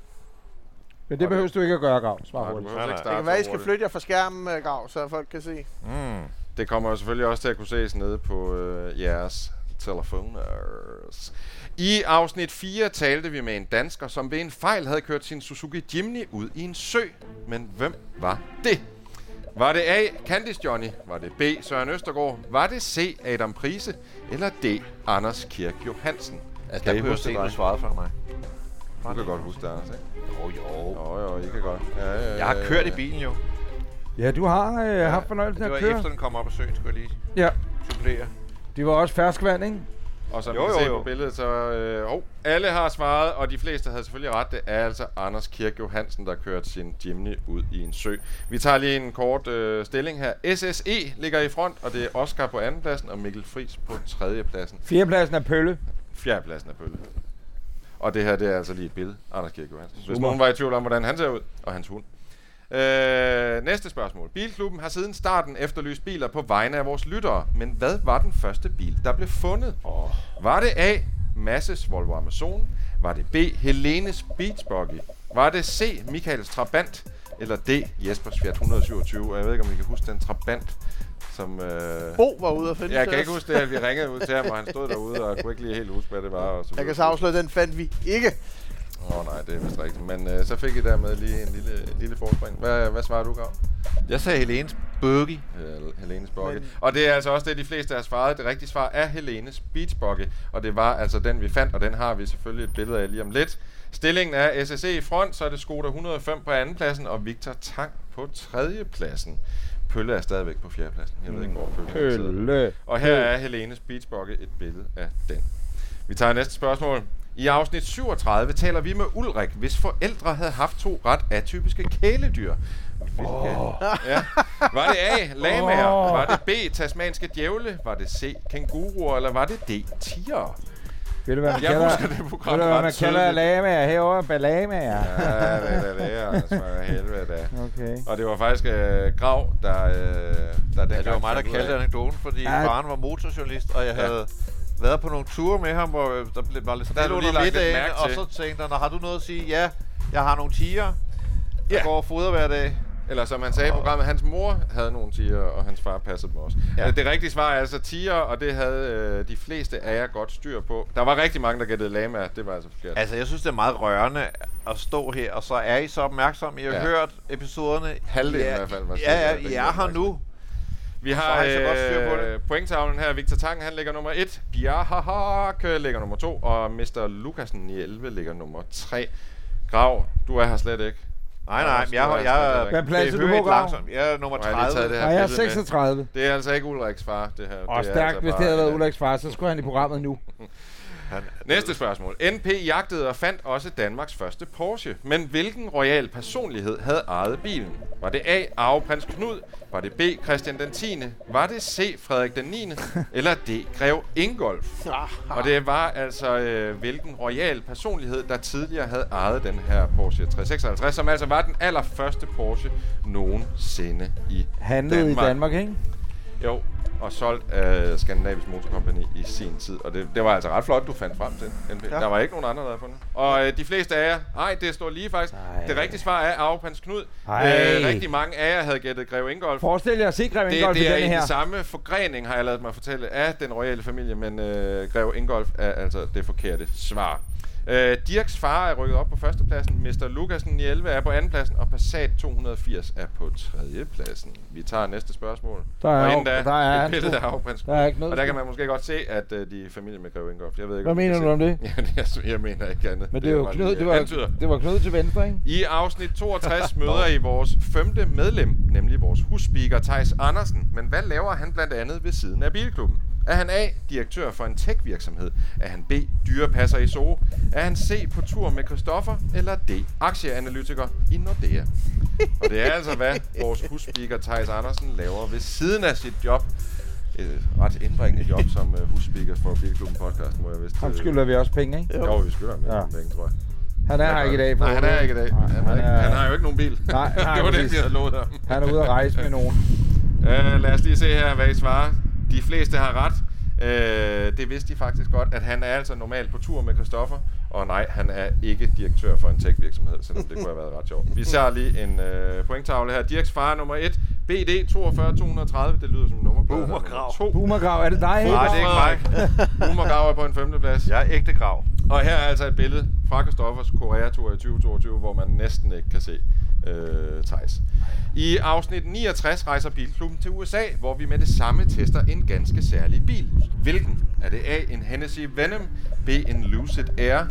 Men det behøver du ikke at gøre, Grav. Svar Nej, hurtigt. behøver ikke Det kan være, I så skal flytte jer fra skærmen, øh, Grav, så folk kan se. Mm. Det kommer jo selvfølgelig også til at kunne ses nede på øh, jeres telefoner. I afsnit 4 talte vi med en dansker, som ved en fejl havde kørt sin Suzuki Jimny ud i en sø. Men hvem var det? Var det A. Candice Johnny? Var det B. Søren Østergaard? Var det C. Adam Prise? Eller D. Anders Kirk Johansen? Altså, Kan der I kunne jeg se, det, du svarede før mig. Du kan godt huske det, Anders, ikke? Jo, jo. Jo, jo, I kan godt. Ja, ja, ja, Jeg har ja, kørt ja. i bilen jo. Ja, du har øh, haft fornøjelsen af Det at var køre. efter, den kom op af søen, skulle jeg lige Ja. supplere. Det var også ferskvand, ikke? Og som Jo, jo, vi jo, kan se jo. på billedet, så øh, oh, alle har svaret, og de fleste havde selvfølgelig ret. Det er altså Anders Kirk Johansen, der kørte sin Jimny ud i en sø. Vi tager lige en kort øh, stilling her. SSE ligger i front, og det er Oscar på andenpladsen, og Mikkel Friis på tredjepladsen. Fjerdepladsen er Pølle. Fjerdepladsen er Pølle. Og det her, det er altså lige et billede. Anders Kirk Johansen. Hvis nogen var i tvivl om, hvordan han ser ud, og hans hund. Øh, næste spørgsmål. Bilklubben har siden starten efterlyst biler på vegne af vores lyttere. Men hvad var den første bil, der blev fundet? Oh. Var det A. Masses Volvo Amazon? Var det B. Helenes Beach Buggy? Var det C. Michaels Trabant? Eller D. Jespers Fiat 127? Og jeg ved ikke, om I kan huske den Trabant, som... Øh... Bo var ude at finde Jeg kan ikke huske det, at vi ringede ud til ham, og han stod derude, og jeg kunne ikke lige helt huske, hvad det var. Og så Jeg kan så afsløre, at den fandt vi ikke. Åh oh, nej, det er vist rigtigt. Men øh, så fik I dermed lige en lille, lille forspring. Hvad, hvad svarer du, Gav? Jeg sagde Helenes Buggy. Hel- Helenes Buggy. Men- Og det er altså også det, de fleste har svaret. Det rigtige svar er Helenes Beach Buggy. Og det var altså den, vi fandt, og den har vi selvfølgelig et billede af lige om lidt. Stillingen er SSE i front, så er det Skoda 105 på andenpladsen, og Victor Tang på tredjepladsen. Pølle er stadigvæk på fjerdepladsen. Jeg ved ikke, hvor Pølle. Pølle. Og her er Helenes Beach Buggy et billede af den. Vi tager næste spørgsmål. I afsnit 37 taler vi med Ulrik, hvis forældre havde haft to ret atypiske kæledyr. Hvilke? Oh. Ja. Var det A. Lamaer? Åh. Var det B. Tasmanske djævle? Var det C. Kænguruer? Eller var det D. Tiger? Ved du, hvad man Jeg kalder, husker det program ved du, hvad man kalder lamaer herovre? Balamaer. Ja, det er det, altså, helvede da. Okay. Og det var faktisk øh, Grav, der, øh, der Ja, det var mig, der kaldte af- anekdoten, fordi Ja. faren var motorjournalist, og jeg Ja. Været på nogle ture med ham, hvor øh, der blev, var lidt stille lige under lidt middagen, og så tænkte han, har du noget at sige? Ja, jeg har nogle tiger, der Ja. går og fodrer hver dag. Eller som han sagde i programmet, hans mor havde nogle tiger, og hans far passede dem også. Ja. Ja. Det rigtige svar er altså tiger, og det havde øh, de fleste af jer godt styr på. Der var rigtig mange, der gættede lama, det var altså forkert. Altså, jeg synes, det er meget rørende at stå her, og så er I så opmærksomme. I har Ja. ja. hørt episoderne. Halvdelen I er- i hvert fald var Ja, ja, I er her nu. Vi har øh, pointtavlen her. Victor Tang, han ligger nummer 1. Bjarhahak ligger nummer 2. Og Mr. Lukasen i 11 ligger nummer 3. Grav, du er her slet ikke. Nej, nej, men jeg, er jeg, jeg. Hvad plads er du på, langsomt. Jeg er nummer Nu har jeg lige 30. taget det her Nej, jeg er billede med. 36. Det er altså ikke Ulriks far, det her. Og det stærkt, altså hvis det havde været Ulriks far, så skulle han i programmet nu. *laughs* Næste spørgsmål. NP jagtede og fandt også Danmarks første Porsche. Men hvilken royal personlighed havde ejet bilen? Var det A. Arveprins Knud? Var det B. Christian den 10. Var det C. Frederik den 9. *laughs* Eller D. Grev Ingolf? Og det var altså, øh, hvilken royal personlighed, der tidligere havde ejet den her Porsche 356, som altså var den allerførste Porsche nogensinde i Handlede i Danmark. Danmark, ikke? Jo, og solgt af Skandinavisk Motor Company i sin tid. Og det, det var altså ret flot, du fandt frem til. NP. Ja. Der var ikke nogen andre, der havde fundet. Og øh, de fleste af jer, nej, det står lige faktisk. Ej. Det rigtige svar er Arveprins Knud. Ej. Øh, rigtig mange af jer havde gættet Greve Ingolf. Forestil jer at se Grev Det, Ingolf i det er i her. den samme forgrening, har jeg lavet mig fortælle, af den royale familie, men øh, Greve Ingolf er altså det forkerte svar. Øh, Dirks far er rykket op på førstepladsen, Mr. Lukasen i 11 er på andenpladsen, og Passat 280 er på tredjepladsen. Vi tager næste spørgsmål. Der er og inden da, der er et billede af der er ikke noget Og der kan man måske godt se, at øh, de er familie med Greve Ingolf. Jeg ved ikke, Hvad mener du om det? *laughs* Ja, jeg, jeg mener ikke andet. Men det, jo var Knud, det, var, antyder. det var Knud til venstre, ikke? I afsnit 62 *laughs* møder I vores femte medlem, nemlig vores husspeaker Thijs Andersen. Men hvad laver han blandt andet ved siden af Bilklubben? Er han A, direktør for en tech-virksomhed? Er han B, dyrepasser i Zoo? Er han C, på tur med Christoffer? Eller D, aktieanalytiker i Nordea? Og det er altså, hvad vores husspeaker Thijs Andersen laver ved siden af sit job. Et ret indbringende job som uh, husspeaker for Bilklubben podcast, må jeg vist. Ham øh, skylder vi også penge, ikke? Jo, vi skylder ham Ja. penge, tror jeg. Han er her ikke i dag. Nej, han er ikke i dag. Nej, Han, han, er, han har jo ikke nogen bil. Nej, *laughs* det var det, præcis. vi havde lovet ham. Han er ude at rejse med nogen. *laughs* Uh, lad os lige se her, hvad I svarer. De fleste har ret. Uh, det vidste de faktisk godt, at han er altså normalt på tur med Christoffer. Og nej, han er ikke direktør for en tech-virksomhed, selvom det kunne have været ret sjovt. Vi ser lige en uh, pointtavle her. Dirks far nummer 1, BD 42230. Det lyder som en nummerplade. Boomergrav. Boomergrav, er det dig? Nej, det er ikke mig. Boomergrav er på en femteplads. Jeg er ægte grav. Og her er altså et billede fra Christoffers Korea-tur i 2022, hvor man næsten ikke kan se øh, Thijs. I afsnit 69 rejser Bilklubben til USA, hvor vi med det samme tester en ganske særlig bil. Hvilken? Er det A, en Hennessy Venom, B, en Lucid Air,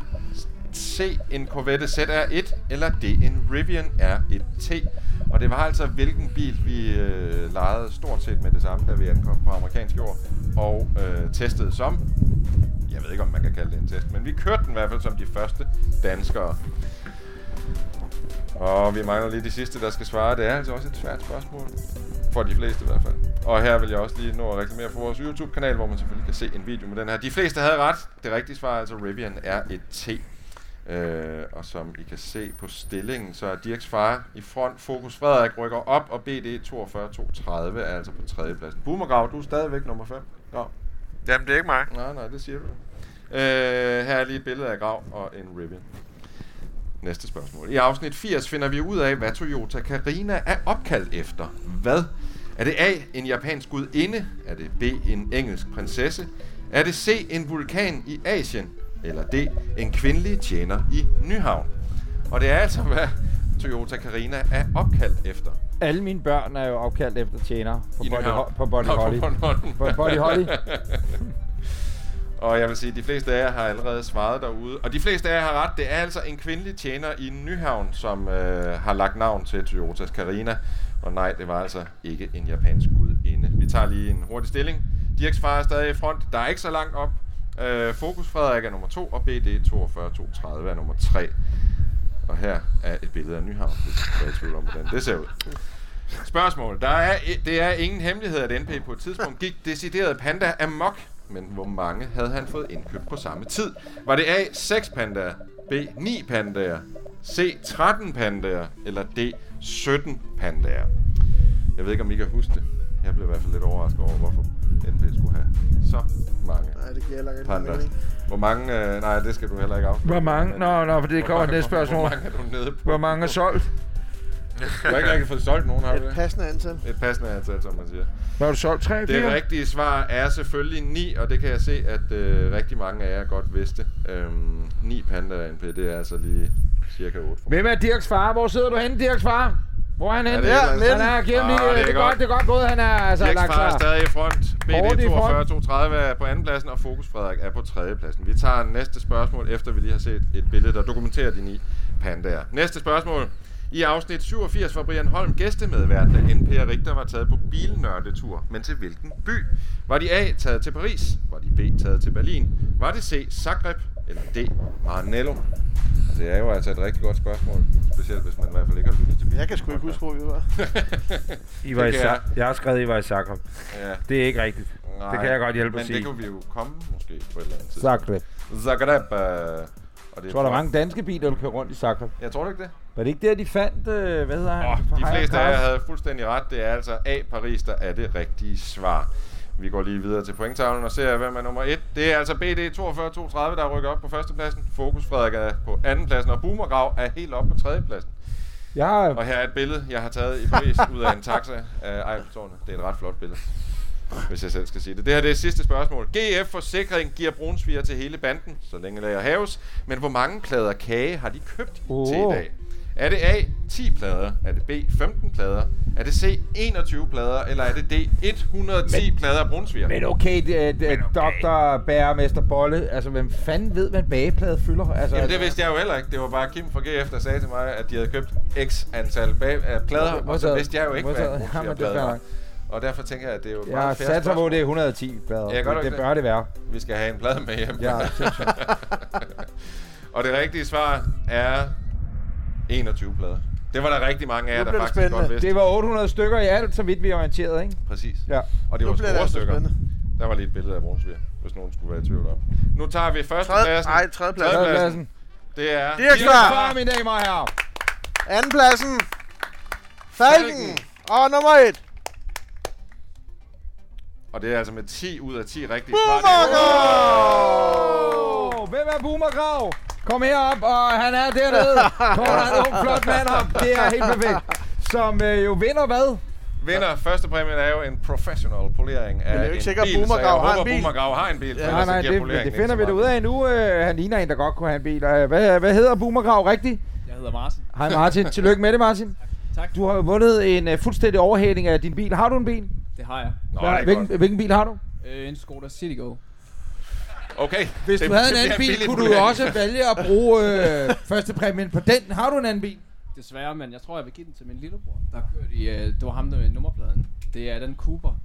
C, en Corvette ZR1, eller D, en Rivian R1T? Og det var altså, hvilken bil vi øh, lejede stort set med det samme, da vi ankom på amerikansk jord, og øh, testede som jeg ved ikke, om man kan kalde det en test, men vi kørte den i hvert fald som de første danskere. Og vi mangler lige de sidste, der skal svare. Det er altså også et svært spørgsmål. For de fleste i hvert fald. Og her vil jeg også lige nå at reklamere for vores YouTube-kanal, hvor man selvfølgelig kan se en video med den her. De fleste havde ret. Det rigtige svar er altså Rivian R1T. Øh, og som I kan se på stillingen, så er Dirks far i front. Fokus Frederik rykker op, og BD 42230 er altså på tredjepladsen. Boomergrav, du er stadigvæk nummer 5. Ja. Jamen, det er ikke mig. Nej, nej, det siger du. Øh, her er lige et billede af Grav og en Rivian. Næste spørgsmål. I afsnit 80 finder vi ud af, hvad Toyota Carina er opkaldt efter. Hvad? Er det A, en japansk gudinde? Er det B, en engelsk prinsesse? Er det C, en vulkan i Asien? Eller D, en kvindelig tjener i Nyhavn? Og det er altså, hvad Toyota Carina er opkaldt efter. Alle mine børn er jo opkaldt efter tjenere på I Body. Ho- på Body Nå, Holly. Bornholm. På Body Holly. *laughs* Og jeg vil sige, at de fleste af jer har allerede svaret derude. Og de fleste af jer har ret. Det er altså en kvindelig tjener i Nyhavn, som øh, har lagt navn til Toyotas Karina. Og nej, det var altså ikke en japansk gudinde. Vi tager lige en hurtig stilling. Dirks far er stadig i front. Der er ikke så langt op. Øh, Fokus Frederik er nummer 2, og BD 42230 er nummer 3. Og her er et billede af Nyhavn, hvis du er i tvivl om, hvordan det ser ud. Spørgsmål. Der er, det er ingen hemmelighed, at NP på et tidspunkt gik decideret panda amok. Men hvor mange havde han fået indkøbt på samme tid? Var det A. 6 pandaer, B. 9 pandaer, C. 13 pandaer, eller D. 17 pandaer? Jeg ved ikke, om I kan huske det. Jeg blev i hvert fald lidt overrasket over, hvorfor NP skulle have så mange Nej, det giver heller ikke mening. Hvor mange... Øh, nej, det skal du heller ikke afsløre. Hvor mange? Nå, nå, for det kommer næste spørgsmål. Hvor mange er du nede på? Hvor mange er solgt? Du har ikke rigtig fået solgt nogen, har du Et det? passende antal. Et passende antal, som man siger. Hvad har du solgt? 3, 4? Det rigtige svar er selvfølgelig 9, og det kan jeg se, at øh, rigtig mange af jer godt vidste. Øhm, 9 pandaer NP, det er altså lige cirka 8. Hvem er Dirks far? Hvor sidder du henne, Dirks far? Hvor er han henne? det er et eller andet han er, sted? giv ham lige, Ah, det er det, er godt. godt, det er godt gået, han er altså Dirks lagt far er klar. stadig i front. Hårdt BD i front. 42 230 er på anden pladsen, og Fokus Frederik er på tredje pladsen. Vi tager næste spørgsmål, efter vi lige har set et billede, der dokumenterer de ni pandaer. Næste spørgsmål. I afsnit 87 var Brian Holm gæstemedvært, da NP og Richter var taget på bilnørdetur. Men til hvilken by? Var de A taget til Paris? Var de B taget til Berlin? Var det C Zagreb? Eller D Maranello? Og det er jo altså et rigtig godt spørgsmål. Specielt hvis man i hvert fald ikke har lyttet til bilen. Jeg kan sgu ikke huske, hvor vi var. *laughs* I var i Sa- jeg har skrevet, I var i Zagreb. Ja. Det er ikke rigtigt. Nej, det kan jeg godt hjælpe men at sige. det kunne vi jo komme måske på et eller andet tidspunkt. Zagreb. Zagreb. Øh, og det Jeg tror, der er mange danske biler, der kører rundt i Zagreb. Jeg tror ikke det? Var det ikke der, de fandt, øh, hvad hedder han? Oh, de fleste af jer havde fuldstændig ret. Det er altså A. Paris, der er det rigtige svar. Vi går lige videre til pointtavlen og ser, hvem er nummer 1. Det er altså BD 42230, der rykker op på førstepladsen. Fokus Frederik er på andenpladsen, og Boomergrav er helt op på tredjepladsen. Jeg har... Og her er et billede, jeg har taget i Paris *laughs* ud af en taxa af Eiffeltårnet. Det er et ret flot billede, hvis jeg selv skal sige det. Det her det er sidste spørgsmål. GF Forsikring giver brunsviger til hele banden, så længe lager haves. Men hvor mange plader kage har de købt Åh. til i dag? Er det A, 10 plader? Er det B, 15 plader? Er det C, 21 plader? Eller er det D, 110 men, plader brunsviger? Men okay, det, det, Dr. Bæremester Bolle, altså hvem fanden ved, hvad en bageplade fylder? Altså, Jamen det vidste jeg jo heller ikke. Det var bare Kim fra GF, der sagde til mig, at de havde købt x antal bag- plader, og så vidste jeg jo ikke, hvad en er brunsvigerplade var. Og derfor tænker jeg, at det er jo Jeg meget fair satser på, det er 110 plader. Ja, det, det bør det være. Vi skal have en plade med hjem. Ja, *laughs* og det rigtige svar er 21 plader. Det var der rigtig mange af jer, der det faktisk godt spændende. vidste. Det var 800 stykker i alt, så vidt vi er orienteret, ikke? Præcis. Ja. Og det Nu var bliver det store altså stykker. spændende. Der var lige et billede af Brunsviger, hvis nogen skulle være i tvivl om. Nu tager vi første Tredje- pladsen. nej, tredjepladsen. Tredjepladsen. Det er... Dirk Svar. Svar, mine damer og herrer. Andenpladsen. Falken. Og nummer et. Og det er altså med 10 ud af 10 rigtige Boomergrav! Hvem er Boomergrav? Kom herop, og han er dernede. Kommer der en ung, flot mand op. Det er helt perfekt. Som øh, jo vinder hvad? Vinder første præmien er jo en professional polering af Men det er jo ikke en sikkert, at Boomergrav har en bil. Boomergrav har en bil, Ja, nej, giver det, det finder vi da ud af nu. Øh, han ligner en, der godt kunne have en bil. Øh, Hvad, hvad hedder Boomergrav rigtigt? Jeg hedder Martin. Hej Martin. Tillykke med det, Martin. Tak. Du har jo vundet en uh, fuldstændig overhaling af din bil. Har du en bil? Det har jeg. Hvad, hvilken, hvilken bil har du? Øh, en Skoda Citigo. Okay. Hvis Det- du havde en anden bil, kunne du også vælge at bruge øh, første præmien på den. Har du en anden bil? Desværre, men jeg tror, jeg vil give den til min lillebror. Der kørte i, øh, det var ham der med nummerpladen. Det er den Cooper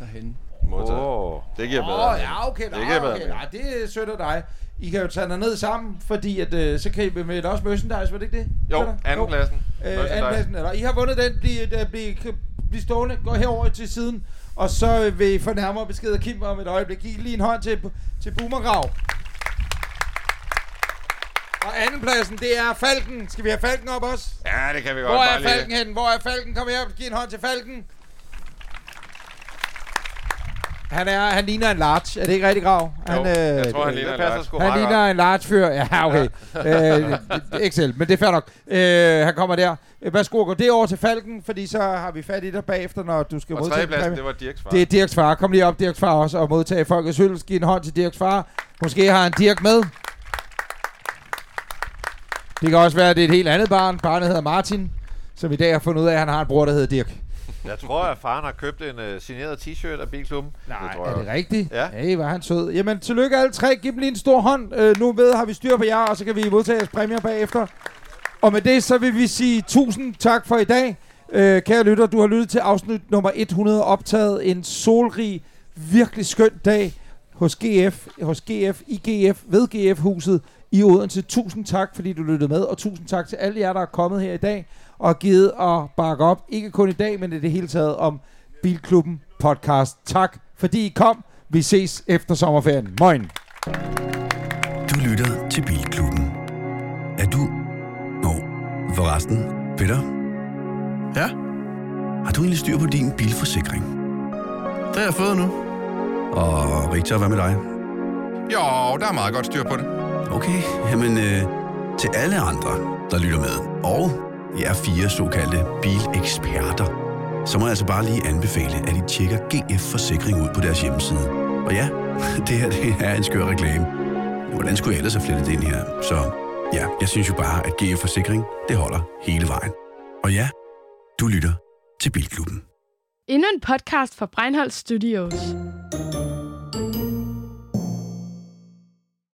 derhenne. Modtaget. Åh, det giver bedre Åh, mening. ja, okay. Det Det giver bedre okay. Nej, det er af dig. I kan jo tage dig ned sammen, fordi at, øh, så kan I med også merchandise, var det ikke det? Jo, andenpladsen. Øh, andenpladsen, eller I har vundet den. Bliv, øh, bliv, bliv stående. Gå herover til siden. Og så vil I få nærmere besked af Kim om et øjeblik. Giv lige en hånd til, til Boomergrav. Og andenpladsen, det er Falken. Skal vi have Falken op også? Ja, det kan vi godt. Hvor er lige- Falken henne? Hvor er Falken? Kom her, giv en hånd til Falken. Han, er, han ligner en large. Er det ikke rigtig grav? Han, Jo, jeg tror, han ligner en large. Han ligner en large fyr. Ja, okay. *laughs* øh, ikke selv, men det er fair nok. Øh, han kommer der. Øh, Værsgo, gå det over til Falken, fordi så har vi fat i dig bagefter, når du skal Og modtage præmie. det var Dirks far. Det er Dirks far. Kom lige op, Dirks far også, og modtage folkets hyldest. Giv en hånd til Dirks far. Måske har han Dirk med. Det kan også være, at det er et helt andet barn. Barnet hedder Martin, som i dag har fundet ud af, at han har en bror, der hedder Dirk. Jeg tror, at faren har købt en uh, signeret t-shirt af Bilklubben. Nej, tror er jeg det også. rigtigt? Ja. Hey, var han sød. Jamen, tillykke alle tre. Giv dem lige en stor hånd. Øh, nu ved har vi styr på jer, og så kan vi modtage jeres præmier bagefter. Og med det, så vil vi sige tusind tak for i dag. Øh, kære lytter, du har lyttet til afsnit nummer 100, optaget en solrig, virkelig skøn dag hos GF, hos GF i GF, ved GF-huset i Odense. Tusind tak, fordi du lyttede med, og tusind tak til alle jer, der er kommet her i dag og givet at bakke op, ikke kun i dag, men i det hele taget om Bilklubben podcast. Tak, fordi I kom. Vi ses efter sommerferien. Moin. Du lytter til Bilklubben. Er du... Nå, forresten, Peter? Ja? Har du egentlig styr på din bilforsikring? Det har jeg fået nu. Og Richard, hvad med dig? Jo, der er meget godt styr på det. Okay, jamen øh, til alle andre, der lytter med, og jer fire såkaldte bileksperter, så må jeg altså bare lige anbefale, at I tjekker GF Forsikring ud på deres hjemmeside. Og ja, *laughs* det her det er en skør reklame. Hvordan skulle jeg ellers have flettet det ind her? Så ja, jeg synes jo bare, at GF Forsikring, det holder hele vejen. Og ja, du lytter til Bilklubben. Endnu en podcast fra Breinholt Studios.